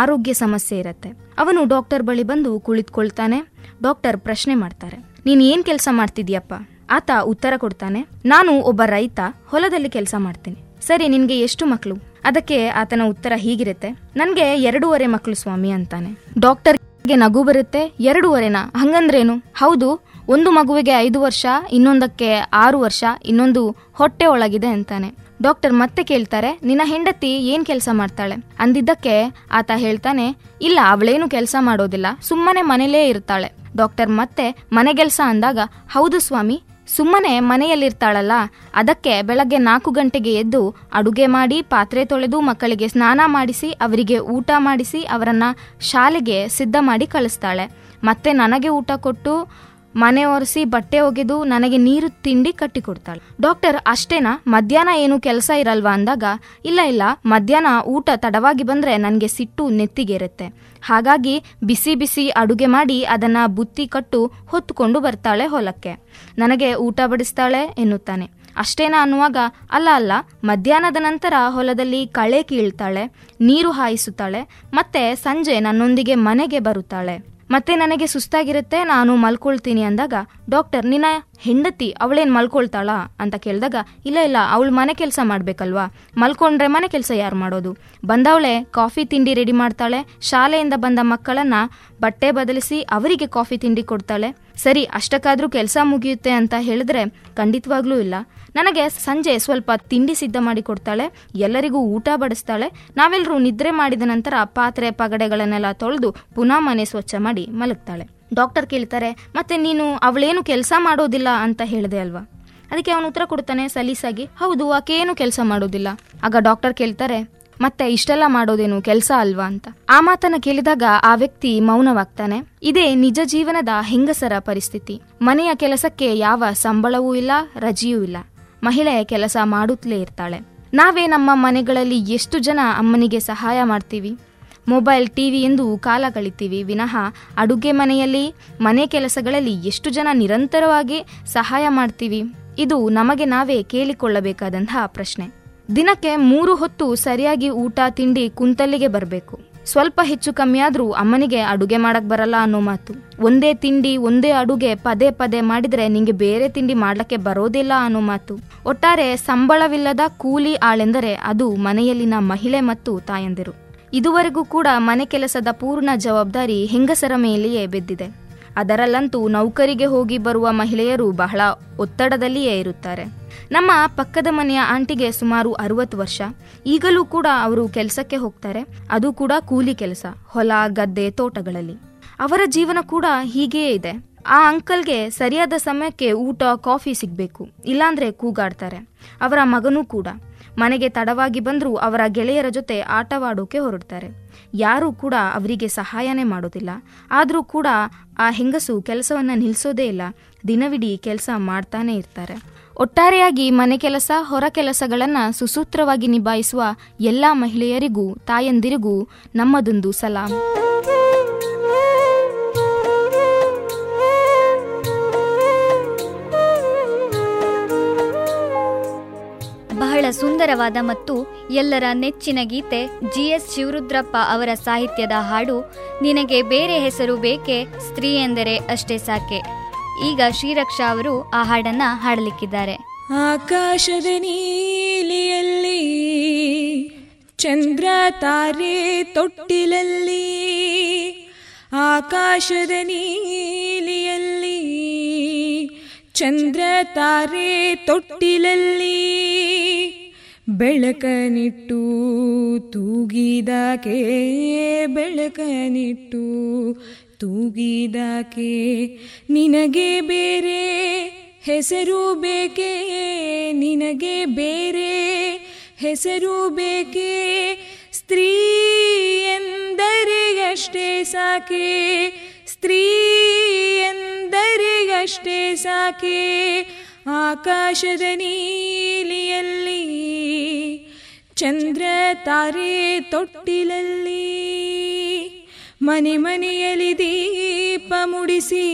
ಆರೋಗ್ಯ ಸಮಸ್ಯೆ ಇರತ್ತೆ. ಅವನು ಡಾಕ್ಟರ್ ಬಳಿ ಬಂದು ಕುಳಿತುಕೊಳ್ತಾನೆ. ಡಾಕ್ಟರ್ ಪ್ರಶ್ನೆ ಮಾಡ್ತಾರೆ, ನೀನ್ ಏನ್ ಕೆಲಸ ಮಾಡ್ತಿದ್ಯಪ್ಪ? ಆತ ಉತ್ತರ ಕೊಡ್ತಾನೆ, ನಾನು ಒಬ್ಬ ರೈತ, ಹೊಲದಲ್ಲಿ ಕೆಲಸ ಮಾಡ್ತೀನಿ. ಸರಿ, ನಿನ್ಗೆ ಎಷ್ಟು ಮಕ್ಕಳು ಅದಕ್ಕೆ ಆತನ ಉತ್ತರ ಹೀಗಿರುತ್ತೆ. ನನಗೆ ಎರಡೂವರೆ ಮಕ್ಕಳು ಸ್ವಾಮಿ ಅಂತಾನೆ. ಡಾಕ್ಟರ್ಗೆ ನಗು ಬರುತ್ತೆ, ಎರಡೂವರೆನಾ? ಹಂಗಂದ್ರೇನು? ಹೌದು, ಒಂದು ಮಗುವಿಗೆ ಐದು ವರ್ಷ, ಇನ್ನೊಂದಕ್ಕೆ ಆರು ವರ್ಷ, ಇನ್ನೊಂದು ಹೊಟ್ಟೆ ಒಳಗಿದೆ ಅಂತಾನೆ. ಡಾಕ್ಟರ್ ಮತ್ತೆ ಕೇಳ್ತಾರೆ, ನಿನ್ನ ಹೆಂಡತಿ ಏನ್ ಕೆಲಸ ಮಾಡ್ತಾಳೆ? ಅಂದಿದ್ದಕ್ಕೆ ಆತ ಹೇಳ್ತಾನೆ, ಇಲ್ಲ, ಅವಳೇನು ಕೆಲಸ ಮಾಡೋದಿಲ್ಲ, ಸುಮ್ಮನೆ ಮನೇಲೇ ಇರ್ತಾಳೆ. ಡಾಕ್ಟರ್ ಮತ್ತೆ ಮನೆಗೆಲ್ಸ ಅಂದಾಗ, ಹೌದು ಸ್ವಾಮಿ ಸುಮ್ಮನೆ ಮನೆಯಲ್ಲಿರ್ತಾಳಲ್ಲ, ಅದಕ್ಕೆ ಬೆಳಗ್ಗೆ ನಾಲ್ಕು ಗಂಟೆಗೆ ಎದ್ದು ಅಡುಗೆ ಮಾಡಿ, ಪಾತ್ರೆ ತೊಳೆದು ಮಕ್ಕಳಿಗೆ ಸ್ನಾನ ಮಾಡಿಸಿ, ಅವರಿಗೆ ಊಟ ಮಾಡಿಸಿ, ಅವರನ್ನು ಶಾಲೆಗೆ ಸಿದ್ಧ ಮಾಡಿ ಕಳಿಸ್ತಾಳೆ. ಮತ್ತೆ ನನಗೆ ಊಟ ಕೊಟ್ಟು ಮನೆ ಒರೆಸಿ ಬಟ್ಟೆ ಒಗೆದು ನನಗೆ ನೀರು ತಿಂಡಿ ಕಟ್ಟಿಕೊಡ್ತಾಳೆ ಡಾಕ್ಟರ್, ಅಷ್ಟೇನಾ? ಮಧ್ಯಾಹ್ನ ಏನು ಕೆಲಸ ಇರಲ್ವಾ ಅಂದಾಗ, ಇಲ್ಲ ಇಲ್ಲ, ಮಧ್ಯಾಹ್ನ ಊಟ ತಡವಾಗಿ ಬಂದರೆ ನನಗೆ ಸಿಟ್ಟು ನೆತ್ತಿಗೇರುತ್ತೆ. ಹಾಗಾಗಿ ಬಿಸಿ ಬಿಸಿ ಅಡುಗೆ ಮಾಡಿ ಅದನ್ನು ಬುತ್ತಿ ಕಟ್ಟು ಹೊತ್ತುಕೊಂಡು ಬರ್ತಾಳೆ ಹೊಲಕ್ಕೆ. ನನಗೆ ಊಟ ಬಡಿಸ್ತಾಳೆ ಎನ್ನುತ್ತಾನೆ. ಅಷ್ಟೇನಾ ಅನ್ನುವಾಗ, ಅಲ್ಲ ಅಲ್ಲ, ಮಧ್ಯಾಹ್ನದ ನಂತರ ಹೊಲದಲ್ಲಿ ಕಳೆ ಕೀಳ್ತಾಳೆ, ನೀರು ಹಾಯಿಸುತ್ತಾಳೆ, ಮತ್ತೆ ಸಂಜೆ ನನ್ನೊಂದಿಗೆ ಮನೆಗೆ ಬರುತ್ತಾಳೆ. ಮತ್ತೆ ನನಗೆ ಸುಸ್ತಾಗಿರುತ್ತೆ, ನಾನು ಮಲ್ಕೊಳ್ತೀನಿ ಅಂದಾಗ, ಡಾಕ್ಟರ್, ನಿನ್ನ ಹೆಂಡತಿ ಅವಳೇನು ಮಲ್ಕೊಳ್ತಾಳಾ? ಅಂತ ಕೇಳಿದಾಗ, ಇಲ್ಲ ಇಲ್ಲ, ಅವಳು ಮನೆ ಕೆಲಸ ಮಾಡಬೇಕಲ್ವಾ? ಮಲ್ಕೊಂಡ್ರೆ ಮನೆ ಕೆಲಸ ಯಾರು ಮಾಡೋದು? ಬಂದವಳೆ ಕಾಫಿ ತಿಂಡಿ ರೆಡಿ ಮಾಡ್ತಾಳೆ, ಶಾಲೆಯಿಂದ ಬಂದ ಮಕ್ಕಳನ್ನ ಬಟ್ಟೆ ಬದಲಿಸಿ ಅವರಿಗೆ ಕಾಫಿ ತಿಂಡಿ ಕೊಡ್ತಾಳೆ. ಸರಿ, ಅಷ್ಟಕ್ಕಾದರೂ ಕೆಲಸ ಮುಗಿಯುತ್ತೆ ಅಂತ ಹೇಳಿದ್ರೆ ಖಂಡಿತವಾಗ್ಲೂ ಇಲ್ಲ. ನನಗೆ ಸಂಜೆ ಸ್ವಲ್ಪ ತಿಂಡಿ ಸಿದ್ಧ ಮಾಡಿ ಕೊಡ್ತಾಳೆ, ಎಲ್ಲರಿಗೂ ಊಟ ಬಡಿಸ್ತಾಳೆ ನಾವೆಲ್ಲರೂ ನಿದ್ರೆ ಮಾಡಿದ ನಂತರ ಪಾತ್ರೆ ಪಗಡೆಗಳನ್ನೆಲ್ಲ ತೊಳೆದು ಪುನಃ ಮನೆ ಸ್ವಚ್ಛ ಮಾಡಿ ಮಲಗ್ತಾಳೆ. ಡಾಕ್ಟರ್ ಕೇಳ್ತಾರೆ, ಮತ್ತೆ ನೀನು ಅವಳೇನು ಕೆಲಸ ಮಾಡೋದಿಲ್ಲ ಅಂತ ಹೇಳಿದೆ ಅಲ್ವಾ? ಅದಕ್ಕೆ ಅವನು ಉತ್ತರ ಕೊಡ್ತಾನೆ, ಸಲೀಸಾಗಿ, ಹೌದು ಆಕೆ ಏನು ಕೆಲಸ ಮಾಡೋದಿಲ್ಲ. ಆಗ ಡಾಕ್ಟರ್ ಕೇಳ್ತಾರೆ ಮತ್ತೆ ಇಷ್ಟೆಲ್ಲ ಮಾಡೋದೇನು ಕೆಲಸ ಅಲ್ವಾ ಅಂತ. ಆ ಮಾತನ್ನ ಕೇಳಿದಾಗ ಆ ವ್ಯಕ್ತಿ ಮೌನವಾಗ್ತಾನೆ. ಇದೇ ನಿಜ ಜೀವನದ ಹೆಂಗಸರ ಪರಿಸ್ಥಿತಿ. ಮನೆಯ ಕೆಲಸಕ್ಕೆ ಯಾವ ಸಂಬಳವೂ ಇಲ್ಲ, ರಜೆಯೂ ಇಲ್ಲ. ಮಹಿಳೆ ಕೆಲಸ ಮಾಡುತ್ತಲೇ ಇರ್ತಾಳೆ. ನಾವೇ ನಮ್ಮ ಮನೆಗಳಲ್ಲಿ ಎಷ್ಟು ಜನ ಅಮ್ಮನಿಗೆ ಸಹಾಯ ಮಾಡ್ತೀವಿ? ಮೊಬೈಲ್, ಟಿವಿ ಎಂದು ಕಾಲ ಕಳಿತೀವಿ ವಿನಃ ಅಡುಗೆ ಮನೆಯಲ್ಲಿ, ಮನೆ ಕೆಲಸಗಳಲ್ಲಿ ಎಷ್ಟು ಜನ ನಿರಂತರವಾಗಿ ಸಹಾಯ ಮಾಡ್ತೀವಿ? ಇದು ನಮಗೆ ನಾವೇ ಕೇಳಿಕೊಳ್ಳಬೇಕಾದಂತಹ ಪ್ರಶ್ನೆ. ದಿನಕ್ಕೆ ಮೂರು ಹೊತ್ತು ಸರಿಯಾಗಿ ಊಟ, ತಿಂಡಿ ಕುಂತಲ್ಲಿಗೆ ಬರಬೇಕು. ಸ್ವಲ್ಪ ಹೆಚ್ಚು ಕಮ್ಮಿಯಾದರೂ ಅಮ್ಮನಿಗೆ ಅಡುಗೆ ಮಾಡಕ್ಕೆ ಬರಲ್ಲ ಅನ್ನೋ ಮಾತು. ಒಂದೇ ತಿಂಡಿ, ಒಂದೇ ಅಡುಗೆ ಪದೇ ಪದೇ ಮಾಡಿದ್ರೆ ನಿಂಗೆ ಬೇರೆ ತಿಂಡಿ ಮಾಡಲಿಕ್ಕೆ ಬರೋದಿಲ್ಲ ಅನ್ನೋ ಮಾತು. ಒಟ್ಟಾರೆ ಸಂಬಳವಿಲ್ಲದ ಕೂಲಿ ಆಳೆಂದರೆ ಅದು ಮನೆಯಲ್ಲಿನ ಮಹಿಳೆ ಮತ್ತು ತಾಯಂದಿರು. ಇದುವರೆಗೂ ಕೂಡ ಮನೆ ಕೆಲಸದ ಪೂರ್ಣ ಜವಾಬ್ದಾರಿ ಹೆಂಗಸರ ಮೇಲೆಯೇ ಬಿದ್ದಿದೆ. ಅದರಲ್ಲಂತೂ ನೌಕರಿಗೆ ಹೋಗಿ ಬರುವ ಮಹಿಳೆಯರು ಬಹಳ ಒತ್ತಡದಲ್ಲಿಯೇ ಇರುತ್ತಾರೆ. ನಮ್ಮ ಪಕ್ಕದ ಮನೆಯ ಆಂಟಿಗೆ ಸುಮಾರು ಅರವತ್ತು ವರ್ಷ. ಈಗಲೂ ಕೂಡ ಅವರು ಕೆಲಸಕ್ಕೆ ಹೋಗ್ತಾರೆ. ಅದು ಕೂಡ ಕೂಲಿ ಕೆಲಸ, ಹೊಲ, ಗದ್ದೆ, ತೋಟಗಳಲ್ಲಿ. ಅವರ ಜೀವನ ಕೂಡ ಹೀಗೆಯೇ ಇದೆ. ಆ ಅಂಕಲ್ಗೆ ಸರಿಯಾದ ಸಮಯಕ್ಕೆ ಊಟ, ಕಾಫಿ ಸಿಗಬೇಕು, ಇಲ್ಲಾಂದ್ರೆ ಕೂಗಾಡ್ತಾರೆ. ಅವರ ಮಗನೂ ಕೂಡ. ಮನೆಗೆ ತಡವಾಗಿ ಬಂದರೂ ಅವರ ಗೆಳೆಯರ ಜೊತೆ ಆಟವಾಡೋಕೆ ಹೊರಡ್ತಾರೆ. ಯಾರೂ ಕೂಡ ಅವರಿಗೆ ಸಹಾಯನೇ ಮಾಡೋದಿಲ್ಲ. ಆದರೂ ಕೂಡ ಆ ಹೆಂಗಸು ಕೆಲಸವನ್ನು ನಿಲ್ಲಿಸೋದೇ ಇಲ್ಲ. ದಿನವಿಡೀ ಕೆಲಸ ಮಾಡ್ತಾನೇ ಇರ್ತಾರೆ. ಒಟ್ಟಾರೆಯಾಗಿ ಮನೆ ಕೆಲಸ, ಹೊರ ಕೆಲಸಗಳನ್ನು ಸುಸೂತ್ರವಾಗಿ ನಿಭಾಯಿಸುವ ಎಲ್ಲ ಮಹಿಳೆಯರಿಗೂ, ತಾಯಂದಿರಿಗೂ ನಮ್ಮದೊಂದು ಸಲಾಂ. ಬಹಳ ಸುಂದರವಾದ ಮತ್ತು ಎಲ್ಲರ ನೆಚ್ಚಿನ ಗೀತೆ ಜಿ ಎಸ್ ಶಿವರುದ್ರಪ್ಪ ಅವರ ಸಾಹಿತ್ಯದ ಹಾಡು, ನಿನಗೆ ಬೇರೆ ಹೆಸರು ಬೇಕೆ, ಸ್ತ್ರೀ ಎಂದರೆ ಅಷ್ಟೇ ಸಾಕೆ. ಈಗ ಶ್ರೀರಕ್ಷಾ ಅವರು ಆ ಹಾಡನ್ನ ಹಾಡಲಿಕ್ಕಿದ್ದಾರೆ. ಆಕಾಶದ ನೀಲಿಯಲ್ಲಿ, ಚಂದ್ರ ತಾರೆ ತೊಟ್ಟಿಲಲ್ಲಿ, ಆಕಾಶದ ನೀಲಿಯಲ್ಲಿ, ಚಂದ್ರ ತಾರೆ ತೊಟ್ಟಿಲಲ್ಲಿ, ಬೆಳಕನಿಟ್ಟು ತೂಗಿದಾಕೆ ಬೆಳಕನಿಟ್ಟು ತೂಗಿದಾಕೆ, ನಿನಗೆ ಬೇರೆ ಹೆಸರು ಬೇಕೆ? ನಿನಗೆ ಬೇರೆ ಹೆಸರು ಬೇಕೆ? ಸ್ತ್ರೀ ಎಂದರೆ ಅಷ್ಟೇ ಸಾಕೆ? ಸ್ತ್ರೀ ಎಂದರೆ ಅಷ್ಟೇ ಸಾಕೆ? ಆಕಾಶದ ನೀಲಿಯಲ್ಲಿ, ಚಂದ್ರ ತಾರೆ ತೊಟ್ಟಿಲಲ್ಲಿ ಮನೆ ಮನೆಯಲ್ಲಿ ದೀಪ ಮುಡಿಸಿ,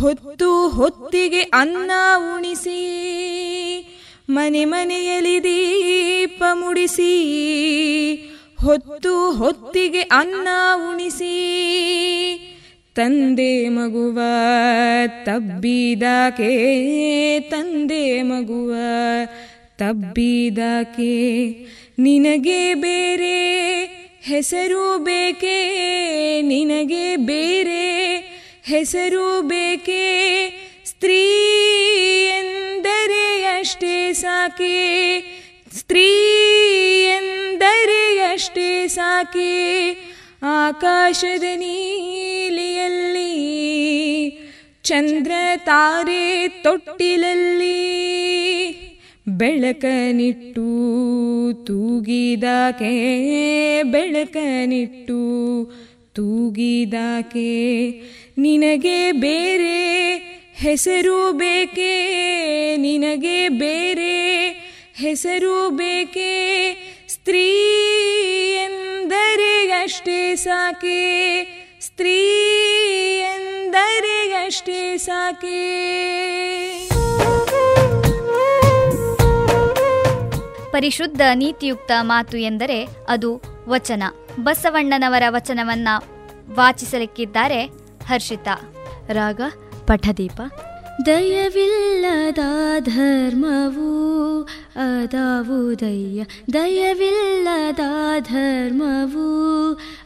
ಹೊತ್ತು ಹೊತ್ತಿಗೆ ಅನ್ನ ಉಣಿಸಿ, ಮನೆ ಮನೆಯಲ್ಲಿ ದೀಪ ಮುಡಿಸಿ, ಹೊತ್ತು ಹೊತ್ತಿಗೆ ಅನ್ನ ಉಣಿಸಿ, ತಂದೆ ಮಗುವ ತಬ್ಬಿದಾಕೆ, ತಂದೆ ಮಗುವ ತಬ್ಬಿದಾಕೆ, ನಿನಗೆ ಬೇರೆ ಹೆಸರು ಬೇಕೆ ನಿನಗೆ ಬೇರೆ? ಹೆಸರು ಬೇಕೆ ಸ್ತ್ರೀ ಎಂದರೆ ಅಷ್ಟೇ ಸಾಕೆ? ಸ್ತ್ರೀ ಎಂದರೆ ಅಷ್ಟೇ ಸಾಕೆ? ಆಕಾಶದ ನೀಲಿಯಲ್ಲಿ, ಚಂದ್ರ ತಾರೆ ತೊಟ್ಟಿಲಲ್ಲಿ ಬೆಳಕನಿಟ್ಟು ತೂಗಿದಾಕೆ ಬೆಳಕನಿಟ್ಟು ತೂಗಿದಾಕೆ ನಿನಗೆ ಬೇರೆ ಹೆಸರು ಬೇಕೆ, ನಿನಗೆ ಬೇರೆ ಹೆಸರು ಬೇಕೆ, ಸ್ತ್ರೀ ಎಂದರೆ ಅಷ್ಟೇ ಸಾಕೆ, ಸ್ತ್ರೀ ಎಂದರೆ ಅಷ್ಟೇ ಸಾಕೆ. ಪರಿಶುದ್ಧ ನೀತಿಯುಕ್ತ ಮಾತು ಎಂದರೆ ಅದು ವಚನ. ಬಸವಣ್ಣನವರ ವಚನವನ್ನ ವಾಚಿಸಲಿಕ್ಕಿದ್ದಾರೆ ಹರ್ಷಿತಾ. ರಾಗ ಪಠದೀಪ. ದಯವಿಲ್ಲದ ಧರ್ಮವು ಅದಾವುದಯ್ಯ. ದಯವಿಲ್ಲದ ಧರ್ಮವು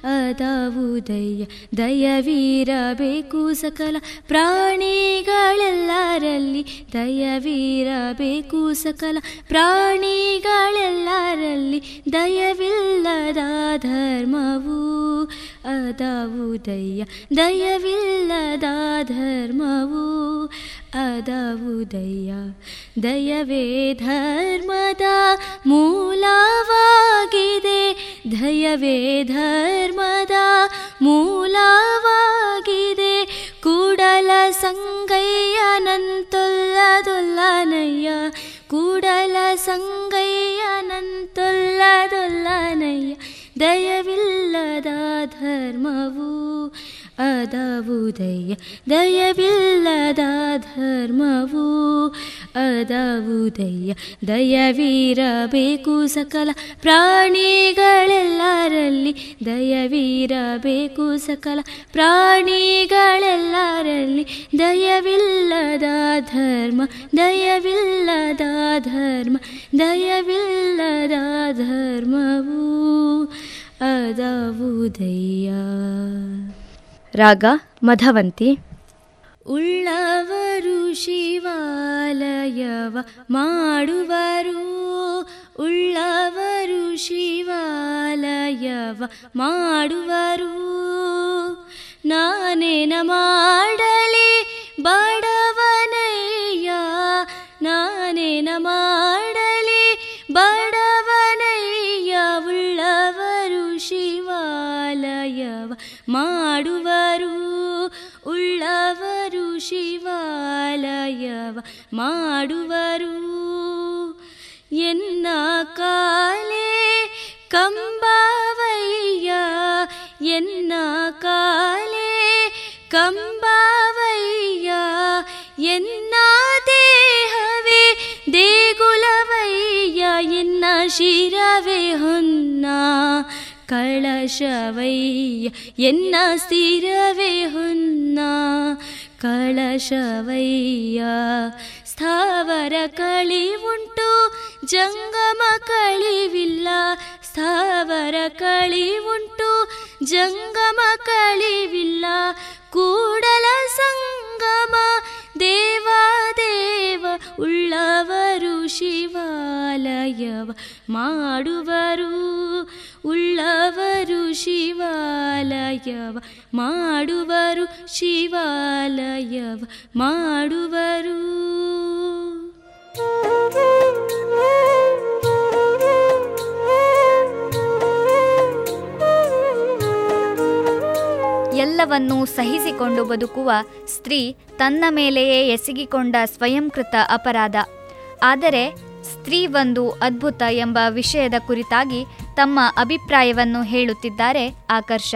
ಅದಾವುದಯ್ಯ. ದಯವಿರಬೇಕು ಸಕಲ ಪ್ರಾಣಿಗಳೆಲ್ಲರಲ್ಲಿ. ದಯವಿರಬೇಕು ಸಕಲ ಪ್ರಾಣಿಗಳೆಲ್ಲರಲ್ಲಿ. ದಯವಿಲ್ಲದ ಧರ್ಮವು ಅದಾವುದಯ್ಯ. ದಯವಿಲ್ಲದ ಧರ್ಮವು ಅದಾವುದಯ್ಯ ದಯವೇ ಧರ್ಮದ ಮೂಲವಾಗಿದೆ. ದಯವೇ ಧರ್ಮದ ಮೂಲವಾಗಿದೆ. ಕೂಡಲ ಸಂಗಯ್ಯನಂತೊಲ್ಲದೊಲ್ಲನಯ್ಯ. ಕೂಡಲ ಸಂಗಯ್ಯನಂತೊಲ್ಲದೊಲ್ಲನಯ್ಯ. ದಯವಿಲ್ಲದ ಧರ್ಮವು ಅದಾವುದಯ್ಯ. ದಯವಿಲ್ಲದ ಧರ್ಮವು ಅದಾವುದಯ್ಯ. ದಯವಿರಬೇಕು ಸಕಲ ಪ್ರಾಣಿಗಳೆಲ್ಲರಲ್ಲಿ. ದಯವಿರಬೇಕು ಸಕಲ ಪ್ರಾಣಿಗಳೆಲ್ಲರಲ್ಲಿ. ದಯವಿಲ್ಲದ ಧರ್ಮ ದಯವಿಲ್ಲದ ಧರ್ಮ, ದಯವಿಲ್ಲದ ಧರ್ಮವು ಅದಾವುದಯ್ಯ. ರಾಗ ಮಧವಂತಿ. ಉಳ್ಳವರು ಶಿವಾಲಯವ ಮಾಡುವರು. ಉಳ್ಳವರು ಶಿವಾಲಯವ ಮಾಡುವರು. ನಾನೇನ ಮಾಡಲಿ ಬಡವನಯ್ಯ. ನಾನೇನ ಮಾಡಲಿ ಬಡವನಯ್ಯ. ಉಳ್ಳವರು ಶಿವಾಲಯವ ಮಾಡುವರು. ಶಿವಾಲಯವ ಮಾಡುವರು. ಎನ್ನ ಕಾಲೇ ಕಂಬವಯ್ಯ, ಎನ್ನ ಕಾಲೇ ಕಂಬವಯ್ಯ, ಎನ್ನ ದೇಹವೇ ದೇಗುಲವಯ್ಯ, ಎನ್ನ ಶಿರವೇ ಹೊನ್ನ ಕಳಶವಯ್ಯ, ಎನ್ನ ಸ್ಥಿರವೇ ಹೊನ್ನ ಕಳಶವಯ್ಯ. ಸ್ಥಾವರ ಕಳಿವುಂಟು ಜಂಗಮ ಕಳಿವಿಲ್ಲ. ಸ್ಥಾವರ ಕಳಿವುಂಟು ಜಂಗಮ ಕಳಿವಿಲ್ಲ. ಕೂಡಲ ಸಂಗಮ ದೇವಾ ದೇವ ಉಳ್ಳವರು ಶಿವಾಲಯವ ಮಾಡುವರು. ಉಳ್ಳವರು ಶಿವಾಲಯವ ಮಾಡುವರು ಶಿವಾಲಯವ ಮಾಡುವರು. ಎಲ್ಲವನ್ನೂ ಸಹಿಸಿಕೊಂಡು ಬದುಕುವ ಸ್ತ್ರೀ ತನ್ನ ಮೇಲೆಯೇ ಎಸಗಿಕೊಂಡ ಸ್ವಯಂಕೃತ ಅಪರಾಧ. ಆದರೆ ಸ್ತ್ರೀ ಒಂದು ಅದ್ಭುತ ಎಂಬ ವಿಷಯದ ಕುರಿತಾಗಿ ತಮ್ಮ ಅಭಿಪ್ರಾಯವನ್ನು ಹೇಳುತ್ತಿದ್ದಾರೆ ಆಕರ್ಷ.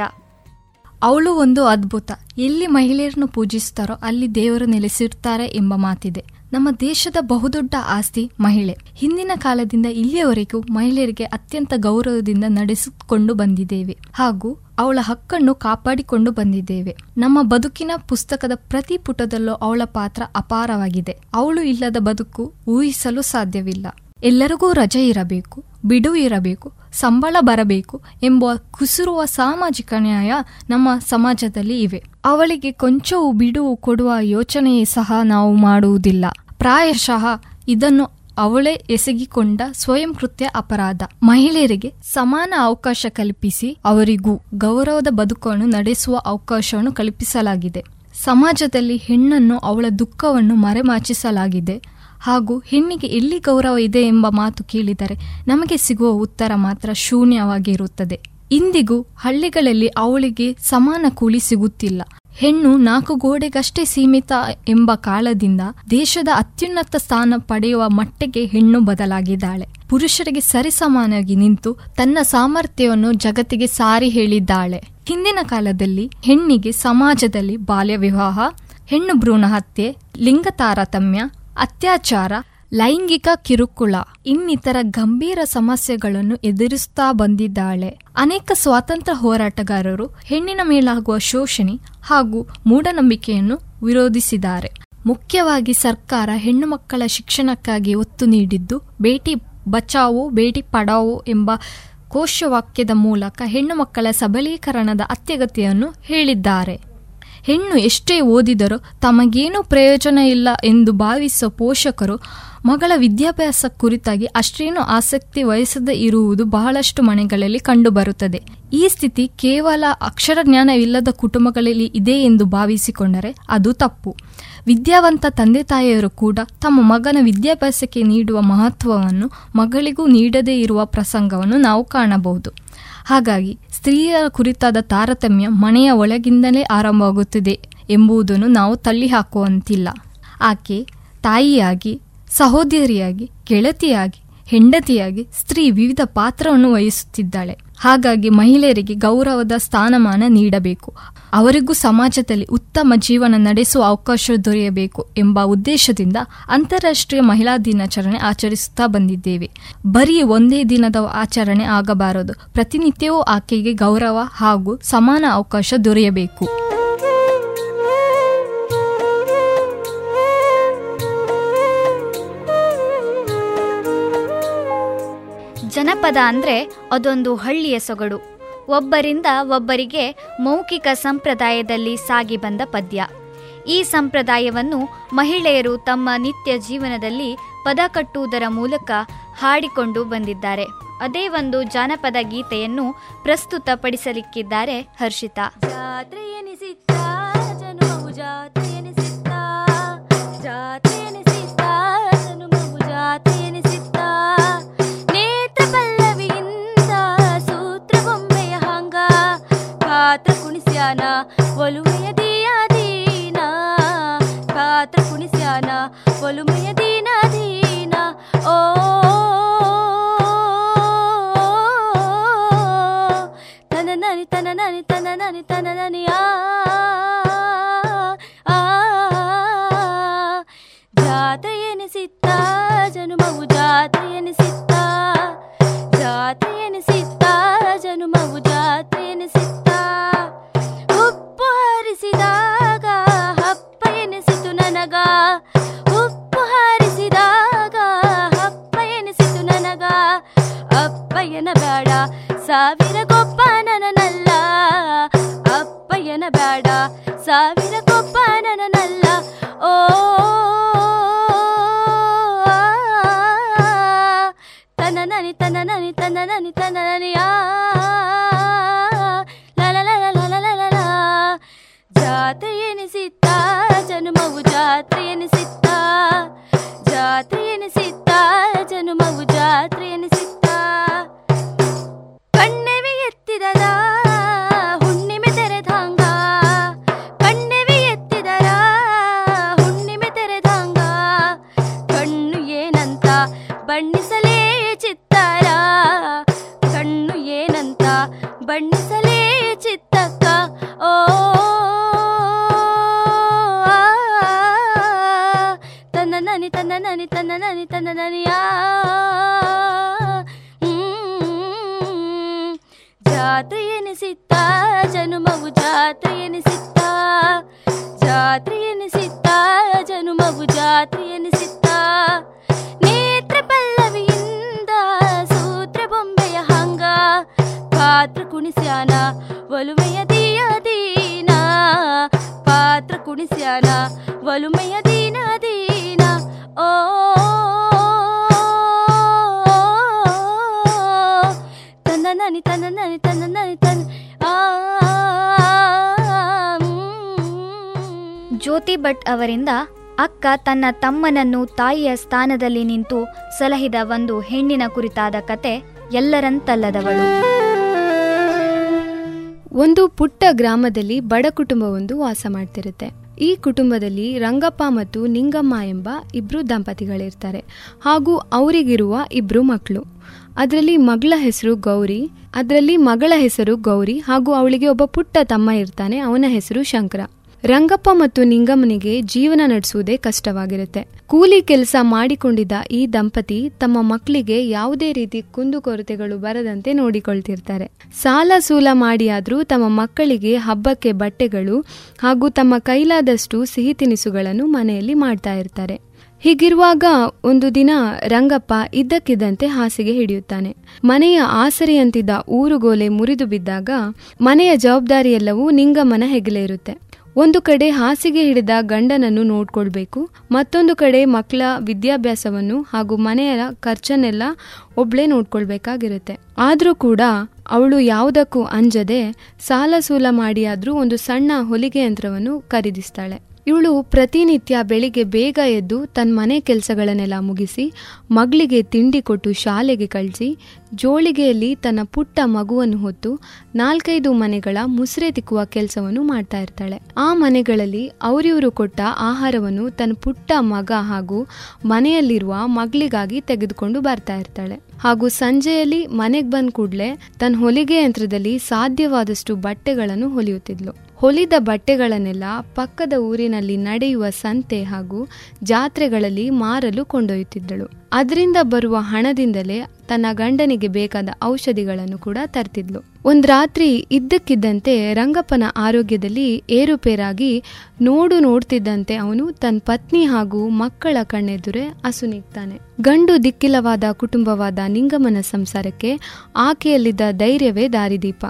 ಅವಳು ಒಂದು ಅದ್ಭುತ. ಎಲ್ಲಿ ಮಹಿಳೆಯರನ್ನು ಪೂಜಿಸ್ತಾರೋ ಅಲ್ಲಿ ದೇವರು ನೆಲೆಸಿರ್ತಾರೆ ಎಂಬ ಮಾತಿದೆ. ನಮ್ಮ ದೇಶದ ಬಹುದೊಡ್ಡ ಆಸ್ತಿ ಮಹಿಳೆ. ಹಿಂದಿನ ಕಾಲದಿಂದ ಇಲ್ಲಿಯವರೆಗೂ ಮಹಿಳೆಯರಿಗೆ ಅತ್ಯಂತ ಗೌರವದಿಂದ ನಡೆಸಿಕೊಂಡು ಬಂದಿದ್ದೇವೆ ಹಾಗೂ ಅವಳ ಹಕ್ಕನ್ನು ಕಾಪಾಡಿಕೊಂಡು ಬಂದಿದ್ದೇವೆ. ನಮ್ಮ ಬದುಕಿನ ಪುಸ್ತಕದ ಪ್ರತಿ ಪುಟದಲ್ಲೂ ಅವಳ ಪಾತ್ರ ಅಪಾರವಾಗಿದೆ. ಅವಳು ಇಲ್ಲದ ಬದುಕು ಊಹಿಸಲು ಸಾಧ್ಯವಿಲ್ಲ. ಎಲ್ಲರಿಗೂ ರಜೆ ಇರಬೇಕು. ಬಿಡುವು ಇರಬೇಕು, ಸಂಬಳ ಬರಬೇಕು ಎಂಬ ಕುಸಿರುವ ಸಾಮಾಜಿಕ ನ್ಯಾಯ ನಮ್ಮ ಸಮಾಜದಲ್ಲಿ ಇವೆ. ಅವಳಿಗೆ ಕೊಂಚವೂ ಬಿಡುವು ಕೊಡುವ ಯೋಚನೆಯೇ ಸಹ ನಾವು ಮಾಡುವುದಿಲ್ಲ. ಪ್ರಾಯಶಃ ಇದನ್ನು ಅವಳೇ ಎಸಗಿಕೊಂಡ ಸ್ವಯಂ ಕೃತ್ಯ ಅಪರಾಧ. ಮಹಿಳೆಯರಿಗೆ ಸಮಾನ ಅವಕಾಶ ಕಲ್ಪಿಸಿ ಅವರಿಗೂ ಗೌರವದ ಬದುಕನ್ನು ನಡೆಸುವ ಅವಕಾಶವನ್ನು ಕಲ್ಪಿಸಲಾಗಿದೆ. ಸಮಾಜದಲ್ಲಿ ಹೆಣ್ಣನ್ನು ಅವಳ ದುಃಖವನ್ನು ಮರೆಮಾಚಿಸಲಾಗಿದೆ. ಹಾಗೂ ಹೆಣ್ಣಿಗೆ ಎಲ್ಲಿ ಗೌರವ ಇದೆ ಎಂಬ ಮಾತು ಕೇಳಿದರೆ ನಮಗೆ ಸಿಗುವ ಉತ್ತರ ಮಾತ್ರ ಶೂನ್ಯವಾಗಿರುತ್ತದೆ ಇಂದಿಗೂ ಹಳ್ಳಿಗಳಲ್ಲಿ ಅವಳಿಗೆ ಸಮಾನ ಕೂಲಿ ಸಿಗುತ್ತಿಲ್ಲ. ಹೆಣ್ಣು ನಾಲ್ಕು ಗೋಡೆಗಷ್ಟೇ ಸೀಮಿತ ಎಂಬ ಕಾಲದಿಂದ ದೇಶದ ಅತ್ಯುನ್ನತ ಸ್ಥಾನ ಪಡೆಯುವ ಮಟ್ಟಿಗೆ ಹೆಣ್ಣು ಬದಲಾಗಿದ್ದಾಳೆ. ಪುರುಷರಿಗೆ ಸರಿಸಮಾನಾಗಿ ನಿಂತು ತನ್ನ ಸಾಮರ್ಥ್ಯವನ್ನು ಜಗತ್ತಿಗೆ ಸಾರಿ ಹೇಳಿದ್ದಾಳೆ. ಹಿಂದಿನ ಕಾಲದಲ್ಲಿ ಹೆಣ್ಣಿಗೆ ಸಮಾಜದಲ್ಲಿ ಬಾಲ್ಯ ವಿವಾಹ ಹೆಣ್ಣು ಭ್ರೂಣ ಹತ್ಯೆ ಲಿಂಗ ತಾರತಮ್ಯ ಅತ್ಯಾಚಾರ, ಲೈಂಗಿಕ ಕಿರುಕುಳ ಇನ್ನಿತರ ಗಂಭೀರ ಸಮಸ್ಯೆಗಳನ್ನು ಎದುರಿಸುತ್ತಾ ಬಂದಿದ್ದಾಳೆ. ಅನೇಕ ಸ್ವಾತಂತ್ರ್ಯ ಹೋರಾಟಗಾರರು ಹೆಣ್ಣಿನ ಮೇಲಾಗುವ ಶೋಷಣೆ ಹಾಗೂ ಮೂಢನಂಬಿಕೆಯನ್ನು ವಿರೋಧಿಸಿದ್ದಾರೆ. ಮುಖ್ಯವಾಗಿ ಸರ್ಕಾರ ಹೆಣ್ಣು ಮಕ್ಕಳ ಶಿಕ್ಷಣಕ್ಕಾಗಿ ಒತ್ತು ನೀಡಿದ್ದು, ಬೇಟಿ ಬಚಾವೋ, ಬೇಟಿ ಪಡಾವೋ ಎಂಬ ಘೋಷವಾಕ್ಯದ ಮೂಲಕ ಹೆಣ್ಣು ಮಕ್ಕಳ ಸಬಲೀಕರಣದ ಅತ್ಯಗತ್ಯವನ್ನು ಹೇಳಿದ್ದಾರೆ. ಹೆಣ್ಣು ಎಷ್ಟೇ ಓದಿದರೂ ತಮಗೇನೂ ಪ್ರಯೋಜನ ಇಲ್ಲ ಎಂದು ಭಾವಿಸುವ ಪೋಷಕರು ಮಗಳ ವಿದ್ಯಾಭ್ಯಾಸ ಕುರಿತಾಗಿ ಅಷ್ಟೇನು ಆಸಕ್ತಿ ವಹಿಸದೇ ಇರುವುದು ಬಹಳಷ್ಟು ಮನೆಗಳಲ್ಲಿ ಕಂಡುಬರುತ್ತದೆ. ಈ ಸ್ಥಿತಿ ಕೇವಲ ಅಕ್ಷರ ಜ್ಞಾನವಿಲ್ಲದ ಕುಟುಂಬಗಳಲ್ಲಿ ಇದೆ ಎಂದು ಭಾವಿಸಿಕೊಂಡರೆ ಅದು ತಪ್ಪು. ವಿದ್ಯಾವಂತ ತಂದೆ ತಾಯಿಯರು ಕೂಡ ತಮ್ಮ ಮಗನ ವಿದ್ಯಾಭ್ಯಾಸಕ್ಕೆ ನೀಡುವ ಮಹತ್ವವನ್ನು ಮಗಳಿಗೂ ನೀಡದೇ ಇರುವ ಪ್ರಸಂಗವನ್ನು ನಾವು ಕಾಣಬಹುದು. ಹಾಗಾಗಿ ಸ್ತ್ರೀಯರ ಕುರಿತಾದ ತಾರತಮ್ಯ ಮನೆಯ ಒಳಗಿಂದಲೇ ಆರಂಭವಾಗುತ್ತಿದೆ ಎಂಬುದನ್ನು ನಾವು ತಳ್ಳಿ ಹಾಕುವಂತಿಲ್ಲ. ಆಕೆ ತಾಯಿಯಾಗಿ, ಸಹೋದರಿಯಾಗಿ, ಗೆಳತಿಯಾಗಿ, ಹೆಂಡತಿಯಾಗಿ, ಸ್ತ್ರೀ ವಿವಿಧ ಪಾತ್ರವನ್ನು ವಹಿಸುತ್ತಿದ್ದಾಳೆ. ಹಾಗಾಗಿ ಮಹಿಳೆಯರಿಗೆ ಗೌರವದ ಸ್ಥಾನಮಾನ ನೀಡಬೇಕು. ಅವರಿಗೂ ಸಮಾಜದಲ್ಲಿ ಉತ್ತಮ ಜೀವನ ನಡೆಸುವ ಅವಕಾಶ ದೊರೆಯಬೇಕು ಎಂಬ ಉದ್ದೇಶದಿಂದ ಅಂತಾರಾಷ್ಟ್ರೀಯ ಮಹಿಳಾ ದಿನಾಚರಣೆ ಆಚರಿಸುತ್ತಾ ಬಂದಿದ್ದೇವೆ. ಬರೀ ಒಂದೇ ದಿನದ ಆಚರಣೆ ಆಗಬಾರದು. ಪ್ರತಿನಿತ್ಯವೂ ಆಕೆಗೆ ಗೌರವ ಹಾಗೂ ಸಮಾನ ಅವಕಾಶ ದೊರೆಯಬೇಕು. ಜನಪದ ಅಂದರೆ ಅದೊಂದು ಹಳ್ಳಿಯ ಸೊಗಡು. ಒಬ್ಬರಿಂದ ಒಬ್ಬರಿಗೆ ಮೌಖಿಕ ಸಂಪ್ರದಾಯದಲ್ಲಿ ಸಾಗಿ ಬಂದ ಪದ್ಯ. ಈ ಸಂಪ್ರದಾಯವನ್ನು ಮಹಿಳೆಯರು ತಮ್ಮ ನಿತ್ಯ ಜೀವನದಲ್ಲಿ ಪದ ಕಟ್ಟುವುದರ ಮೂಲಕ ಹಾಡಿಕೊಂಡು ಬಂದಿದ್ದಾರೆ. ಅದೇ ಒಂದು ಜಾನಪದ ಗೀತೆಯನ್ನು ಪ್ರಸ್ತುತಪಡಿಸಲಿಕ್ಕಿದ್ದಾರೆ ಹರ್ಷಿತಾ. ಪಾತ್ರ ಕುಣಿಸ್ಯಾನ ಒಲುಮೆಯ ದಿಯ ದೀನ ಪಾತ್ರ ಕುಣಿಸ್ಯಾನ ಒಲುಮೆಯ ದೀನ ದೀನ ಓ ಅಪ್ಪಯ್ಯನ ಬೇಡ. ಸಾವಿರ ಗೊಬ್ಬ ನನನಲ್ಲ ಅಪ್ಪಯ್ಯನ ಬೇಡ. ಸಾವಿರ ಗೊಬ್ಬ ನನನಲ್ಲ ಓ ತನ ನನಿ ತನ ನನಿ. ಭಟ್ ಅವರಿಂದ ಅಕ್ಕ ತನ್ನ ತಮ್ಮನನ್ನು ತಾಯಿಯ ಸ್ಥಾನದಲ್ಲಿ ನಿಂತು ಸಲಹಿದ ಒಂದು ಹೆಣ್ಣಿನ ಕುರಿತಾದ ಕತೆ ಎಲ್ಲರಂತಲ್ಲದವಳು. ಒಂದು ಪುಟ್ಟ ಗ್ರಾಮದಲ್ಲಿ ಬಡ ಕುಟುಂಬವೊಂದು ವಾಸ ಮಾಡ್ತಿರುತ್ತೆ. ಈ ಕುಟುಂಬದಲ್ಲಿ ರಂಗಪ್ಪ ಮತ್ತು ನಿಂಗಮ್ಮ ಎಂಬ ಇಬ್ರು ದಂಪತಿಗಳಿರ್ತಾರೆ. ಹಾಗೂ ಅವರಿಗಿರುವ ಇಬ್ರು ಮಕ್ಕಳು ಅದರಲ್ಲಿ ಮಗಳ ಹೆಸರು ಗೌರಿ, ಅದರಲ್ಲಿ ಮಗಳ ಹೆಸರು ಗೌರಿ ಹಾಗೂ ಅವಳಿಗೆ ಒಬ್ಬ ಪುಟ್ಟ ತಮ್ಮ ಇರ್ತಾನೆ, ಅವನ ಹೆಸರು ಶಂಕರ. ರಂಗಪ್ಪ ಮತ್ತು ನಿಂಗಮ್ಮನಿಗೆ ಜೀವನ ನಡೆಸುವುದೇ ಕಷ್ಟವಾಗಿರುತ್ತೆ. ಕೂಲಿ ಕೆಲಸ ಮಾಡಿಕೊಂಡಿದ್ದ ಈ ದಂಪತಿ ತಮ್ಮ ಮಕ್ಕಳಿಗೆ ಯಾವುದೇ ರೀತಿ ಕುಂದುಕೊರತೆಗಳು ಬರದಂತೆ ನೋಡಿಕೊಳ್ತಿರ್ತಾರೆ. ಸಾಲ ಸೂಲ ಮಾಡಿಯಾದರೂ ತಮ್ಮ ಮಕ್ಕಳಿಗೆ ಹಬ್ಬಕ್ಕೆ ಬಟ್ಟೆಗಳು ಹಾಗೂ ತಮ್ಮ ಕೈಲಾದಷ್ಟು ಸಿಹಿ ತಿನಿಸುಗಳನ್ನು ಮನೆಯಲ್ಲಿ ಮಾಡ್ತಾ ಇರ್ತಾರೆ. ಹೀಗಿರುವಾಗ ಒಂದು ದಿನ ರಂಗಪ್ಪ ಇದ್ದಕ್ಕಿದ್ದಂತೆ ಹಾಸಿಗೆ ಹಿಡಿಯುತ್ತಾನೆ. ಮನೆಯ ಆಸರೆಯಂತಿದ್ದ ಊರುಗೋಲೆ ಮುರಿದು ಬಿದ್ದಾಗ ಮನೆಯ ಜವಾಬ್ದಾರಿಯೆಲ್ಲವೂ ನಿಂಗಮ್ಮನ ಹೆಗಲೇ ಇರುತ್ತೆ ಒಂದು ಕಡೆ ಹಾಸಿಗೆ ಹಿಡಿದ ಗಂಡನನ್ನು ನೋಡ್ಕೊಳ್ಬೇಕು, ಮತ್ತೊಂದು ಕಡೆ ಮಕ್ಕಳ ವಿದ್ಯಾಭ್ಯಾಸವನ್ನು ಹಾಗೂ ಮನೆಯ ಖರ್ಚನ್ನೆಲ್ಲ ಒಬ್ಳೇ ನೋಡ್ಕೊಳ್ಬೇಕಾಗಿರುತ್ತೆ. ಆದರೂ ಕೂಡ ಅವಳು ಯಾವುದಕ್ಕೂ ಅಂಜದೆ ಸಾಲ ಸೂಲ ಮಾಡಿಯಾದರೂ ಒಂದು ಸಣ್ಣ ಹೊಲಿಗೆ ಯಂತ್ರವನ್ನು ಖರೀದಿಸ್ತಾಳೆ. ಇವಳು ಪ್ರತಿನಿತ್ಯ ಬೆಳಿಗ್ಗೆ ಬೇಗ ಎದ್ದು ತನ್ನ ಮನೆ ಕೆಲಸಗಳನ್ನೆಲ್ಲ ಮುಗಿಸಿ, ಮಗಳಿಗೆ ತಿಂಡಿ ಕೊಟ್ಟು ಶಾಲೆಗೆ ಕಳಿಸಿ, ಜೋಳಿಗೆಯಲ್ಲಿ ತನ್ನ ಪುಟ್ಟ ಮಗುವನ್ನು ಹೊತ್ತು ನಾಲ್ಕೈದು ಮನೆಗಳ ಮುಸ್ರೆ ತಿಕ್ಕುವ ಕೆಲಸವನ್ನು ಮಾಡ್ತಾ ಇರ್ತಾಳೆ. ಆ ಮನೆಗಳಲ್ಲಿ ಅವರಿವರು ಕೊಟ್ಟ ಆಹಾರವನ್ನು ತನ್ನ ಪುಟ್ಟ ಮಗ ಹಾಗೂ ಮನೆಯಲ್ಲಿರುವ ಮಗಳಿಗಾಗಿ ತೆಗೆದುಕೊಂಡು ಬರ್ತಾ ಇರ್ತಾಳೆ. ಹಾಗೂ ಸಂಜೆಯಲ್ಲಿ ಮನೆಗೆ ಬಂದ ಕೂಡಲೇ ತನ್ನ ಹೊಲಿಗೆ ಯಂತ್ರದಲ್ಲಿ ಸಾಧ್ಯವಾದಷ್ಟು ಬಟ್ಟೆಗಳನ್ನು ಹೊಲಿಯುತ್ತಿದ್ಲು. ಹೊಲಿದ ಬಟ್ಟೆಗಳನ್ನೆಲ್ಲ ಪಕ್ಕದ ಊರಿನಲ್ಲಿ ನಡೆಯುವ ಸಂತೆ ಹಾಗೂ ಜಾತ್ರೆಗಳಲ್ಲಿ ಮಾರಲು ಕೊಂಡೊಯ್ಯುತ್ತಿದ್ದಳು. ಅದರಿಂದ ಬರುವ ಹಣದಿಂದಲೇ ತನ್ನ ಗಂಡನಿಗೆ ಬೇಕಾದ ಔಷಧಿಗಳನ್ನು ಕೂಡ ತರ್ತಿದ್ಲು. ಒಂದು ರಾತ್ರಿ ಇದ್ದಕ್ಕಿದ್ದಂತೆ ರಂಗಪ್ಪನ ಆರೋಗ್ಯದಲ್ಲಿ ಏರುಪೇರಾಗಿ ನೋಡು ನೋಡ್ತಿದ್ದಂತೆ ಅವನು ತನ್ನ ಪತ್ನಿ ಹಾಗೂ ಮಕ್ಕಳ ಕಣ್ಣೆದುರೆ ಅಸುನೀಗ್ತಾನೆ ಗಂಡು ದಿಕ್ಕಿಲವಾದ ಕುಟುಂಬವಾದ ನಿಂಗಮನ ಸಂಸಾರಕ್ಕೆ ಆಕೆಯಲ್ಲಿದ್ದ ಧೈರ್ಯವೇ ದಾರಿದೀಪ.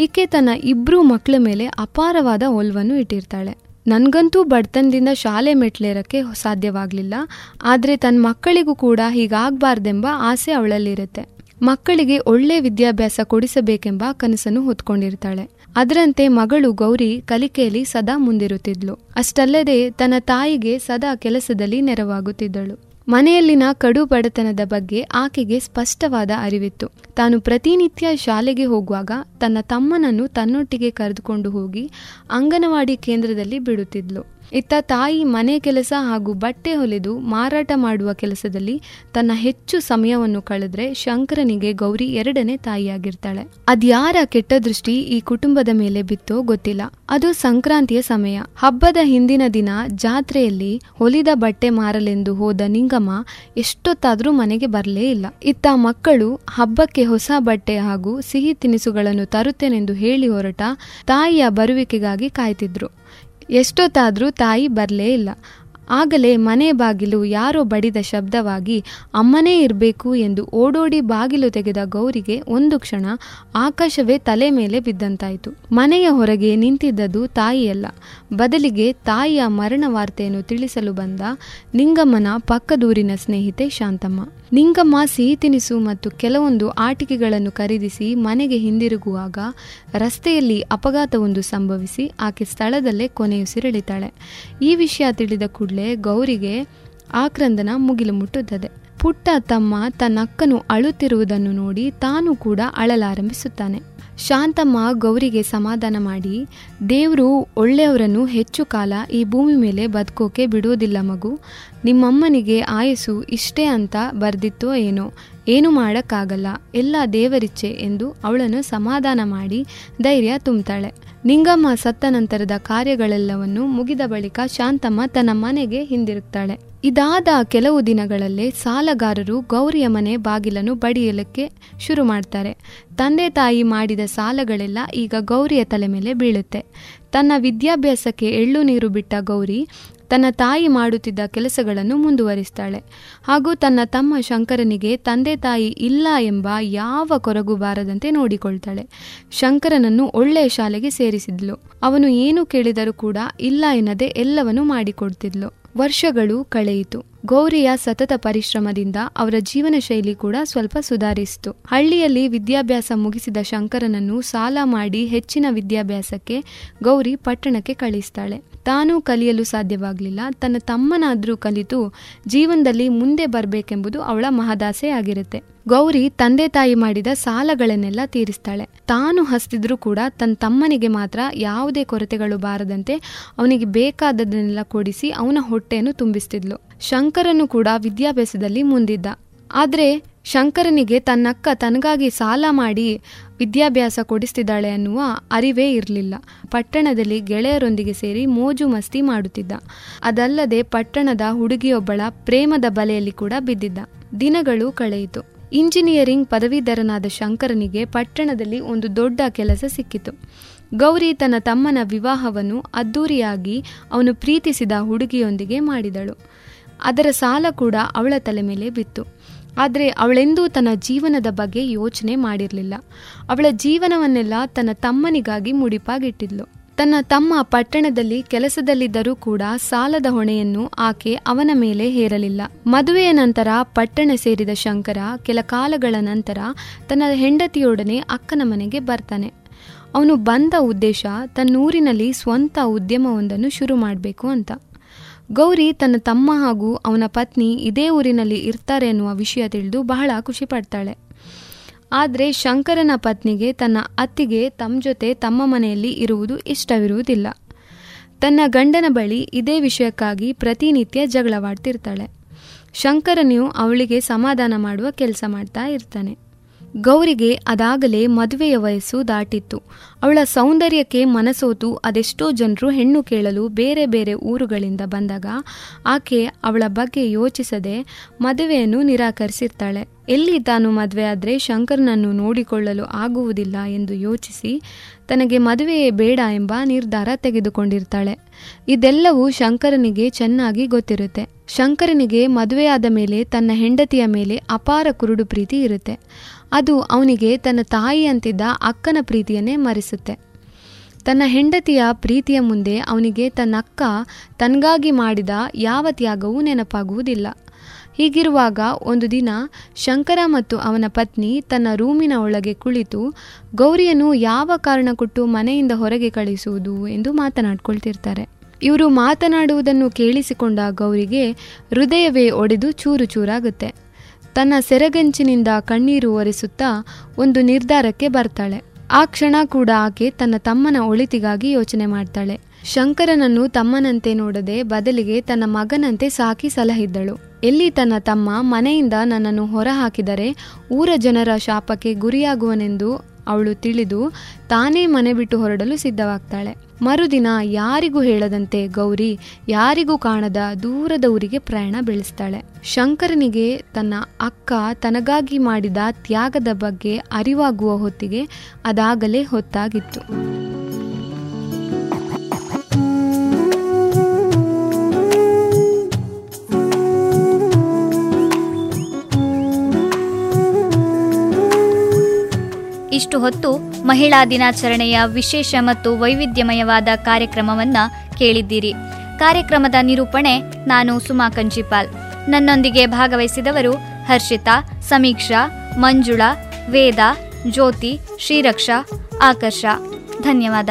ಈಕೆ ತನ್ನ ಇಬ್ಬರು ಮಕ್ಕಳ ಮೇಲೆ ಅಪಾರವಾದ ಒಲ್ವನ್ನು ಇಟ್ಟಿರ್ತಾಳೆ. ನನಗಂತೂ ಬಡತನದಿಂದ ಶಾಲೆ ಮೆಟ್ಲೇರಕ್ಕೆ ಸಾಧ್ಯವಾಗಲಿಲ್ಲ. ಆದರೆ ತನ್ನ ಮಕ್ಕಳಿಗೂ ಕೂಡ ಹೀಗಾಗಬಾರ್ದೆಂಬ ಆಸೆ ಅವಳಲ್ಲಿರುತ್ತೆ. ಮಕ್ಕಳಿಗೆ ಒಳ್ಳೆ ವಿದ್ಯಾಭ್ಯಾಸ ಕೊಡಿಸಬೇಕೆಂಬ ಕನಸನ್ನು ಹೊತ್ಕೊಂಡಿರ್ತಾಳೆ. ಅದರಂತೆ ಮಗಳು ಗೌರಿ ಕಲಿಕೆಯಲ್ಲಿ ಸದಾ ಮುಂದಿರುತ್ತಿದ್ಲು. ಅಷ್ಟಲ್ಲದೆ ತನ್ನ ತಾಯಿಗೆ ಸದಾ ಕೆಲಸದಲ್ಲಿ ನೆರವಾಗುತ್ತಿದ್ದಳು. ಮನೆಯಲ್ಲಿನ ಕಡು ಬಡತನದ ಬಗ್ಗೆ ಆಕೆಗೆ ಸ್ಪಷ್ಟವಾದ ಅರಿವಿತ್ತು. ತಾನು ಪ್ರತಿನಿತ್ಯ ಶಾಲೆಗೆ ಹೋಗುವಾಗ ತನ್ನ ತಮ್ಮನನ್ನು ತನ್ನೊಟ್ಟಿಗೆ ಕರೆದುಕೊಂಡು ಹೋಗಿ ಅಂಗನವಾಡಿ ಕೇಂದ್ರದಲ್ಲಿ ಬಿಡುತ್ತಿದ್ಲು. ಇತ್ತ ತಾಯಿ ಮನೆ ಕೆಲಸ ಹಾಗೂ ಬಟ್ಟೆ ಹೊಲಿದು ಮಾರಾಟ ಮಾಡುವ ಕೆಲಸದಲ್ಲಿ ತನ್ನ ಹೆಚ್ಚು ಸಮಯವನ್ನು ಕಳೆದ್ರೆ ಶಂಕರನಿಗೆ ಗೌರಿ ಎರಡನೇ ತಾಯಿಯಾಗಿರ್ತಾಳೆ. ಅದ್ಯಾರ ಕೆಟ್ಟ ದೃಷ್ಟಿ ಈ ಕುಟುಂಬದ ಮೇಲೆ ಬಿತ್ತೋ ಗೊತ್ತಿಲ್ಲ. ಅದು ಸಂಕ್ರಾಂತಿಯ ಸಮಯ. ಹಬ್ಬದ ಹಿಂದಿನ ದಿನ ಜಾತ್ರೆಯಲ್ಲಿ ಹೊಲಿದ ಬಟ್ಟೆ ಮಾರಲೆಂದು ಹೋದ ನಿಂಗಮ್ಮ ಎಷ್ಟೊತ್ತಾದ್ರೂ ಮನೆಗೆ ಬರಲೇ ಇಲ್ಲ. ಇತ್ತ ಮಕ್ಕಳು ಹಬ್ಬಕ್ಕೆ ಹೊಸ ಬಟ್ಟೆ ಹಾಗೂ ಸಿಹಿ ತಿನಿಸುಗಳನ್ನು ತರುತ್ತೇನೆಂದು ಹೇಳಿ ಹೊರಟ ತಾಯಿಯ ಬರುವಿಕೆಗಾಗಿ ಕಾಯ್ತಿದ್ರು. ಎಷ್ಟೊತ್ತಾದ್ರೂ ತಾಯಿ ಬರಲೇ ಇಲ್ಲ. ಆಗಲೇ ಮನೆ ಬಾಗಿಲು ಯಾರೋ ಬಡಿದ ಶಬ್ದವಾಗಿ, ಅಮ್ಮನೇ ಇರಬೇಕು ಎಂದು ಓಡೋಡಿ ಬಾಗಿಲು ತೆಗೆದ ಗೌರಿಗೆ ಒಂದು ಕ್ಷಣ ಆಕಾಶವೇ ತಲೆ ಮೇಲೆ ಬಿದ್ದಂತಾಯಿತು. ಮನೆಯ ಹೊರಗೆ ನಿಂತಿದ್ದದು ತಾಯಿಯಲ್ಲ. ಬದಲಿಗೆ ತಾಯಿಯ ಮರಣ ವಾರ್ತೆಯನ್ನು ತಿಳಿಸಲು ಬಂದ ನಿಂಗಮ್ಮನ ಪಕ್ಕದೂರಿನ ಸ್ನೇಹಿತೆ ಶಾಂತಮ್ಮ. ನಿಂಗಮ್ಮ ಸಿಹಿ ತಿನಿಸು ಮತ್ತು ಕೆಲವೊಂದು ಆಟಿಕೆಗಳನ್ನು ಖರೀದಿಸಿ ಮನೆಗೆ ಹಿಂದಿರುಗುವಾಗ ರಸ್ತೆಯಲ್ಲಿ ಅಪಘಾತವೊಂದು ಸಂಭವಿಸಿ ಆಕೆ ಸ್ಥಳದಲ್ಲೇ ಕೊನೆಯುಸಿರೆಳಿತಾಳೆ ಈ ವಿಷಯ ತಿಳಿದ ಕೂಡಲೇ ಗೌರಿಗೆ ಆಕ್ರಂದನ ಮುಗಿಲು ಮುಟ್ಟುತ್ತದೆ. ಪುಟ್ಟ ತಮ್ಮ ತನ್ನ ಅಕ್ಕನು ಅಳುತ್ತಿರುವುದನ್ನು ನೋಡಿ ತಾನು ಕೂಡ ಅಳಲಾರಂಭಿಸುತ್ತಾನೆ. ಶಾಂತಮ್ಮ ಗೌರಿಗೆ ಸಮಾಧಾನ ಮಾಡಿ, ದೇವರು ಒಳ್ಳೆಯವರನ್ನು ಹೆಚ್ಚು ಕಾಲ ಈ ಭೂಮಿ ಮೇಲೆ ಬದುಕೋಕೆ ಬಿಡುವುದಿಲ್ಲ ಮಗು, ನಿಮ್ಮಮ್ಮನಿಗೆ ಆಯಸ್ಸು ಇಷ್ಟೇ ಅಂತ ಬರ್ದಿತ್ತೋ ಏನೋ ಏನು ಮಾಡೋಕ್ಕಾಗಲ್ಲ, ಎಲ್ಲ ದೇವರಿಚ್ಛೆ ಎಂದು ಅವಳನ್ನು ಸಮಾಧಾನ ಮಾಡಿ ಧೈರ್ಯ ತುಂಬ್ತಾಳೆ. ನಿಂಗಮ್ಮ ಸತ್ತ ನಂತರದ ಕಾರ್ಯಗಳೆಲ್ಲವನ್ನು ಮುಗಿದ ಬಳಿಕ ಶಾಂತಮ್ಮ ತನ್ನ ಮನೆಗೆ ಹಿಂದಿರುತ್ತಾಳೆ ಇದಾದ ಕೆಲವು ದಿನಗಳಲ್ಲೇ ಸಾಲಗಾರರು ಗೌರಿಯ ಮನೆ ಬಾಗಿಲನ್ನು ಬಡಿಯಲಿಕ್ಕೆ ಶುರು ಮಾಡ್ತಾರೆ. ತಂದೆ ತಾಯಿ ಮಾಡಿದ ಸಾಲಗಳೆಲ್ಲ ಈಗ ಗೌರಿಯ ತಲೆ ಮೇಲೆ ಬೀಳುತ್ತೆ. ತನ್ನ ವಿದ್ಯಾಭ್ಯಾಸಕ್ಕೆ ಎಳ್ಳು ನೀರು ಬಿಟ್ಟ ಗೌರಿ ತನ್ನ ತಾಯಿ ಮಾಡುತ್ತಿದ್ದ ಕೆಲಸಗಳನ್ನು ಮುಂದುವರಿಸ್ತಾಳೆ. ಹಾಗೂ ತನ್ನ ತಮ್ಮ ಶಂಕರನಿಗೆ ತಂದೆ ತಾಯಿ ಇಲ್ಲ ಎಂಬ ಯಾವ ಕೊರಗು ಬಾರದಂತೆ ನೋಡಿಕೊಳ್ತಾಳೆ. ಶಂಕರನನ್ನು ಒಳ್ಳೆಯ ಶಾಲೆಗೆ ಸೇರಿಸಿದ್ಲು. ಅವನು ಏನು ಕೇಳಿದರೂ ಕೂಡ ಇಲ್ಲ ಎನ್ನದೆ ಎಲ್ಲವನ್ನೂ ಮಾಡಿಕೊಡ್ತಿದ್ಲು. ವರ್ಷಗಳು ಕಳೆಯಿತು. ಗೌರಿಯ ಸತತ ಪರಿಶ್ರಮದಿಂದ ಅವರ ಜೀವನ ಶೈಲಿ ಕೂಡ ಸ್ವಲ್ಪ ಸುಧಾರಿಸಿತು. ಹಳ್ಳಿಯಲ್ಲಿ ವಿದ್ಯಾಭ್ಯಾಸ ಮುಗಿಸಿದ ಶಂಕರನನ್ನು ಸಾಲ ಮಾಡಿ ಹೆಚ್ಚಿನ ವಿದ್ಯಾಭ್ಯಾಸಕ್ಕೆ ಗೌರಿ ಪಟ್ಟಣಕ್ಕೆ ಕಳಿಸ್ತಾಳೆ. ತಾನು ಕಲಿಯಲು ಸಾಧ್ಯವಾಗಲಿಲ್ಲ. ತನ್ನ ತಮ್ಮನಾದರೂ ಕಲಿತು ಜೀವನದಲ್ಲಿ ಮುಂದೆ ಬರಬೇಕೆಂಬುದು ಅವಳ ಮಹದಾಸೆ ಆಗಿರುತ್ತೆ. ಗೌರಿ ತಂದೆ ತಾಯಿ ಮಾಡಿದ ಸಾಲಗಳನ್ನೆಲ್ಲ ತೀರಿಸ್ತಾಳೆ. ತಾನು ಹಸ್ತಿದ್ರೂ ಕೂಡ ತನ್ನ ತಮ್ಮನಿಗೆ ಮಾತ್ರ ಯಾವುದೇ ಕೊರತೆಗಳು ಬಾರದಂತೆ ಅವನಿಗೆ ಬೇಕಾದದನ್ನೆಲ್ಲ ಕೊಡಿಸಿ ಅವನ ಹೊಟ್ಟೆಯನ್ನು ತುಂಬಿಸ್ತಿದ್ಲು. ಶಂಕರನು ಕೂಡ ವಿದ್ಯಾಭ್ಯಾಸದಲ್ಲಿ ಮುಂದಿದ್ದ. ಆದರೆ ಶಂಕರನಿಗೆ ತನ್ನಕ್ಕ ತನಗಾಗಿ ಸಾಲ ಮಾಡಿ ವಿದ್ಯಾಭ್ಯಾಸ ಕೊಡಿಸ್ತಿದ್ದಾಳೆ ಅನ್ನುವ ಅರಿವೇ ಇರಲಿಲ್ಲ. ಪಟ್ಟಣದಲ್ಲಿ ಗೆಳೆಯರೊಂದಿಗೆ ಸೇರಿ ಮೋಜು ಮಸ್ತಿ ಮಾಡುತ್ತಿದ್ದ. ಅದಲ್ಲದೆ ಪಟ್ಟಣದ ಹುಡುಗಿಯೊಬ್ಬಳ ಪ್ರೇಮದ ಬಲೆಯಲ್ಲಿ ಕೂಡ ಬಿದ್ದಿದ್ದ. ದಿನಗಳು ಕಳೆಯಿತು. ಇಂಜಿನಿಯರಿಂಗ್ ಪದವೀಧರನಾದ ಶಂಕರನಿಗೆ ಪಟ್ಟಣದಲ್ಲಿ ಒಂದು ದೊಡ್ಡ ಕೆಲಸ ಸಿಕ್ಕಿತು. ಗೌರಿ ತನ್ನ ತಮ್ಮನ ವಿವಾಹವನ್ನು ಅದ್ದೂರಿಯಾಗಿ ಅವನು ಪ್ರೀತಿಸಿದ ಹುಡುಗಿಯೊಂದಿಗೆ ಮಾಡಿದಳು. ಅದರ ಸಾಲ ಕೂಡ ಅವಳ ತಲೆ ಮೇಲೆ ಬಿತ್ತು. ಆದರೆ ಅವಳೆಂದೂ ತನ್ನ ಜೀವನದ ಬಗ್ಗೆ ಯೋಚನೆ ಮಾಡಿರಲಿಲ್ಲ. ಅವಳ ಜೀವನವನ್ನೆಲ್ಲ ತನ್ನ ತಮ್ಮನಿಗಾಗಿ ಮುಡಿಪಾಗಿಟ್ಟಿದ್ಲು. ತನ್ನ ತಮ್ಮ ಪಟ್ಟಣದಲ್ಲಿ ಕೆಲಸದಲ್ಲಿದ್ದರೂ ಕೂಡ ಸಾಲದ ಹೊಣೆಯನ್ನು ಆಕೆ ಅವನ ಮೇಲೆ ಹೇರಲಿಲ್ಲ. ಮದುವೆಯ ನಂತರ ಪಟ್ಟಣ ಸೇರಿದ ಶಂಕರ ಕೆಲ ಕಾಲಗಳ ನಂತರ ತನ್ನ ಹೆಂಡತಿಯೊಡನೆ ಅಕ್ಕನ ಮನೆಗೆ ಬರ್ತಾನೆ. ಅವನು ಬಂದ ಉದ್ದೇಶ ತನ್ನೂರಿನಲ್ಲಿ ಸ್ವಂತ ಉದ್ಯಮವೊಂದನ್ನು ಶುರು ಮಾಡಬೇಕು ಅಂತ. ಗೌರಿ ತನ್ನ ತಮ್ಮ ಹಾಗೂ ಅವನ ಪತ್ನಿ ಇದೇ ಊರಿನಲ್ಲಿ ಇರ್ತಾರೆ ಎನ್ನುವ ವಿಷಯ ತಿಳಿದು ಬಹಳ ಖುಷಿ ಪಡ್ತಾಳೆ. ಆದರೆ ಶಂಕರನ ಪತ್ನಿಗೆ ತನ್ನ ಅತ್ತಿಗೆ ತಮ್ಮ ಜೊತೆ ತಮ್ಮ ಮನೆಯಲ್ಲಿ ಇರುವುದು ಇಷ್ಟವಿರುವುದಿಲ್ಲ. ತನ್ನ ಗಂಡನ ಬಳಿ ಇದೇ ವಿಷಯಕ್ಕಾಗಿ ಪ್ರತಿನಿತ್ಯ ಜಗಳವಾಡ್ತಿರ್ತಾಳೆ. ಶಂಕರನಿಯು ಅವಳಿಗೆ ಸಮಾಧಾನ ಮಾಡುವ ಕೆಲಸ ಮಾಡ್ತಾ ಇರ್ತಾನೆ. ಗೌರಿಗೆ ಅದಾಗಲೇ ಮದುವೆಯ ವಯಸ್ಸು ದಾಟಿತ್ತು. ಅವಳ ಸೌಂದರ್ಯಕ್ಕೆ ಮನಸೋತು, ಅದೆಷ್ಟೋ ಜನರು ಹೆಣ್ಣು ಕೇಳಲು ಬೇರೆ ಬೇರೆ ಊರುಗಳಿಂದ ಬಂದಾಗ ಆಕೆ ಅವಳ ಬಗ್ಗೆ ಯೋಚಿಸದೆ ಮದುವೆಯನ್ನು ನಿರಾಕರಿಸಿರ್ತಾಳೆ. ಎಲ್ಲಿ ತಾನು ಮದುವೆ ಆದರೆ ಶಂಕರ್ನನ್ನು ನೋಡಿಕೊಳ್ಳಲು ಆಗುವುದಿಲ್ಲ ಎಂದು ಯೋಚಿಸಿ ತನಗೆ ಮದುವೆಯೇ ಬೇಡ ಎಂಬ ನಿರ್ಧಾರ ತೆಗೆದುಕೊಂಡಿರ್ತಾಳೆ. ಇದೆಲ್ಲವೂ ಶಂಕರನಿಗೆ ಚೆನ್ನಾಗಿ ಗೊತ್ತಿರುತ್ತೆ. ಶಂಕರನಿಗೆ ಮದುವೆಯಾದ ಮೇಲೆ ತನ್ನ ಹೆಂಡತಿಯ ಮೇಲೆ ಅಪಾರ ಕುರುಡು ಪ್ರೀತಿ ಇರುತ್ತೆ. ಅದು ಅವನಿಗೆ ತನ್ನ ತಾಯಿ ಅಂತಿದ್ದ ಅಕ್ಕನ ಪ್ರೀತಿಯನ್ನೇ ಮರೆಸುತ್ತೆ. ತನ್ನ ಹೆಂಡತಿಯ ಪ್ರೀತಿಯ ಮುಂದೆ ಅವನಿಗೆ ತನ್ನ ಅಕ್ಕ ತನಗಾಗಿ ಮಾಡಿದ ಯಾವ ತ್ಯಾಗವೂ ನೆನಪಾಗುವುದಿಲ್ಲ. ಹೀಗಿರುವಾಗ ಒಂದು ದಿನ ಶಂಕರ ಮತ್ತು ಅವನ ಪತ್ನಿ ತನ್ನ ರೂಮಿನ ಒಳಗೆ ಕುಳಿತು, ಗೌರಿಯನ್ನು ಯಾವ ಕಾರಣ ಕೊಟ್ಟು ಮನೆಯಿಂದ ಹೊರಗೆ ಕಳಿಸುವುದು ಎಂದು ಮಾತನಾಡ್ಕೊಳ್ತಿರ್ತಾರೆ. ಇವರು ಮಾತನಾಡುವುದನ್ನು ಕೇಳಿಸಿಕೊಂಡ ಗೌರಿಗೆ ಹೃದಯವೇ ಒಡೆದು ಚೂರು ಚೂರಾಗುತ್ತೆ. ತನ್ನ ಸೆರಗಂಚಿನಿಂದ ಕಣ್ಣೀರು ಒರೆಸುತ್ತಾ ಒಂದು ನಿರ್ಧಾರಕ್ಕೆ ಬರ್ತಾಳೆ. ಆ ಕ್ಷಣ ಕೂಡ ಆಕೆ ತನ್ನ ತಮ್ಮನ ಒಳಿತಿಗಾಗಿ ಯೋಚನೆ ಮಾಡ್ತಾಳೆ. ಶಂಕರನನ್ನು ತಮ್ಮನಂತೆ ನೋಡದೆ ಬದಲಿಗೆ ತನ್ನ ಮಗನಂತೆ ಸಾಕಿ ಸಲಹಿದ್ದಳು. ಎಲ್ಲಿ ತನ್ನ ತಮ್ಮ ಮನೆಯಿಂದ ನನ್ನನ್ನು ಹೊರಹಾಕಿದರೆ ಊರ ಜನರ ಶಾಪಕ್ಕೆ ಗುರಿಯಾಗುವನೆಂದು ಅವಳು ತಿಳಿದು ತಾನೇ ಮನೆ ಬಿಟ್ಟು ಹೊರಡಲು ಸಿದ್ಧವಾಗ್ತಾಳೆ. ಮರುದಿನ ಯಾರಿಗೂ ಹೇಳದಂತೆ ಗೌರಿ ಯಾರಿಗೂ ಕಾಣದ ದೂರದ ಊರಿಗೆ ಪ್ರಯಾಣ ಬೆಳೆಸ್ತಾಳೆ. ಶಂಕರನಿಗೆ ತನ್ನ ಅಕ್ಕ ತನಗಾಗಿ ಮಾಡಿದ ತ್ಯಾಗದ ಬಗ್ಗೆ ಅರಿವಾಗುವ ಹೊತ್ತಿಗೆ ಅದಾಗಲೇ ಹೊತ್ತಾಗಿತ್ತು. ಇಷ್ಟು ಹೊತ್ತು ಮಹಿಳಾ ದಿನಾಚರಣೆಯ ವಿಶೇಷ ಮತ್ತು ವೈವಿಧ್ಯಮಯವಾದ ಕಾರ್ಯಕ್ರಮವನ್ನ ಕೇಳಿದ್ದೀರಿ. ಕಾರ್ಯಕ್ರಮದ ನಿರೂಪಣೆ ನಾನು ಸುಮಾ ಕಂಚಿಪಾಲ್. ನನ್ನೊಂದಿಗೆ ಭಾಗವಹಿಸಿದವರು ಹರ್ಷಿತಾ, ಸಮೀಕ್ಷಾ, ಮಂಜುಳಾ, ವೇದ, ಜ್ಯೋತಿ, ಶ್ರೀರಕ್ಷಾ, ಆಕರ್ಷ. ಧನ್ಯವಾದ.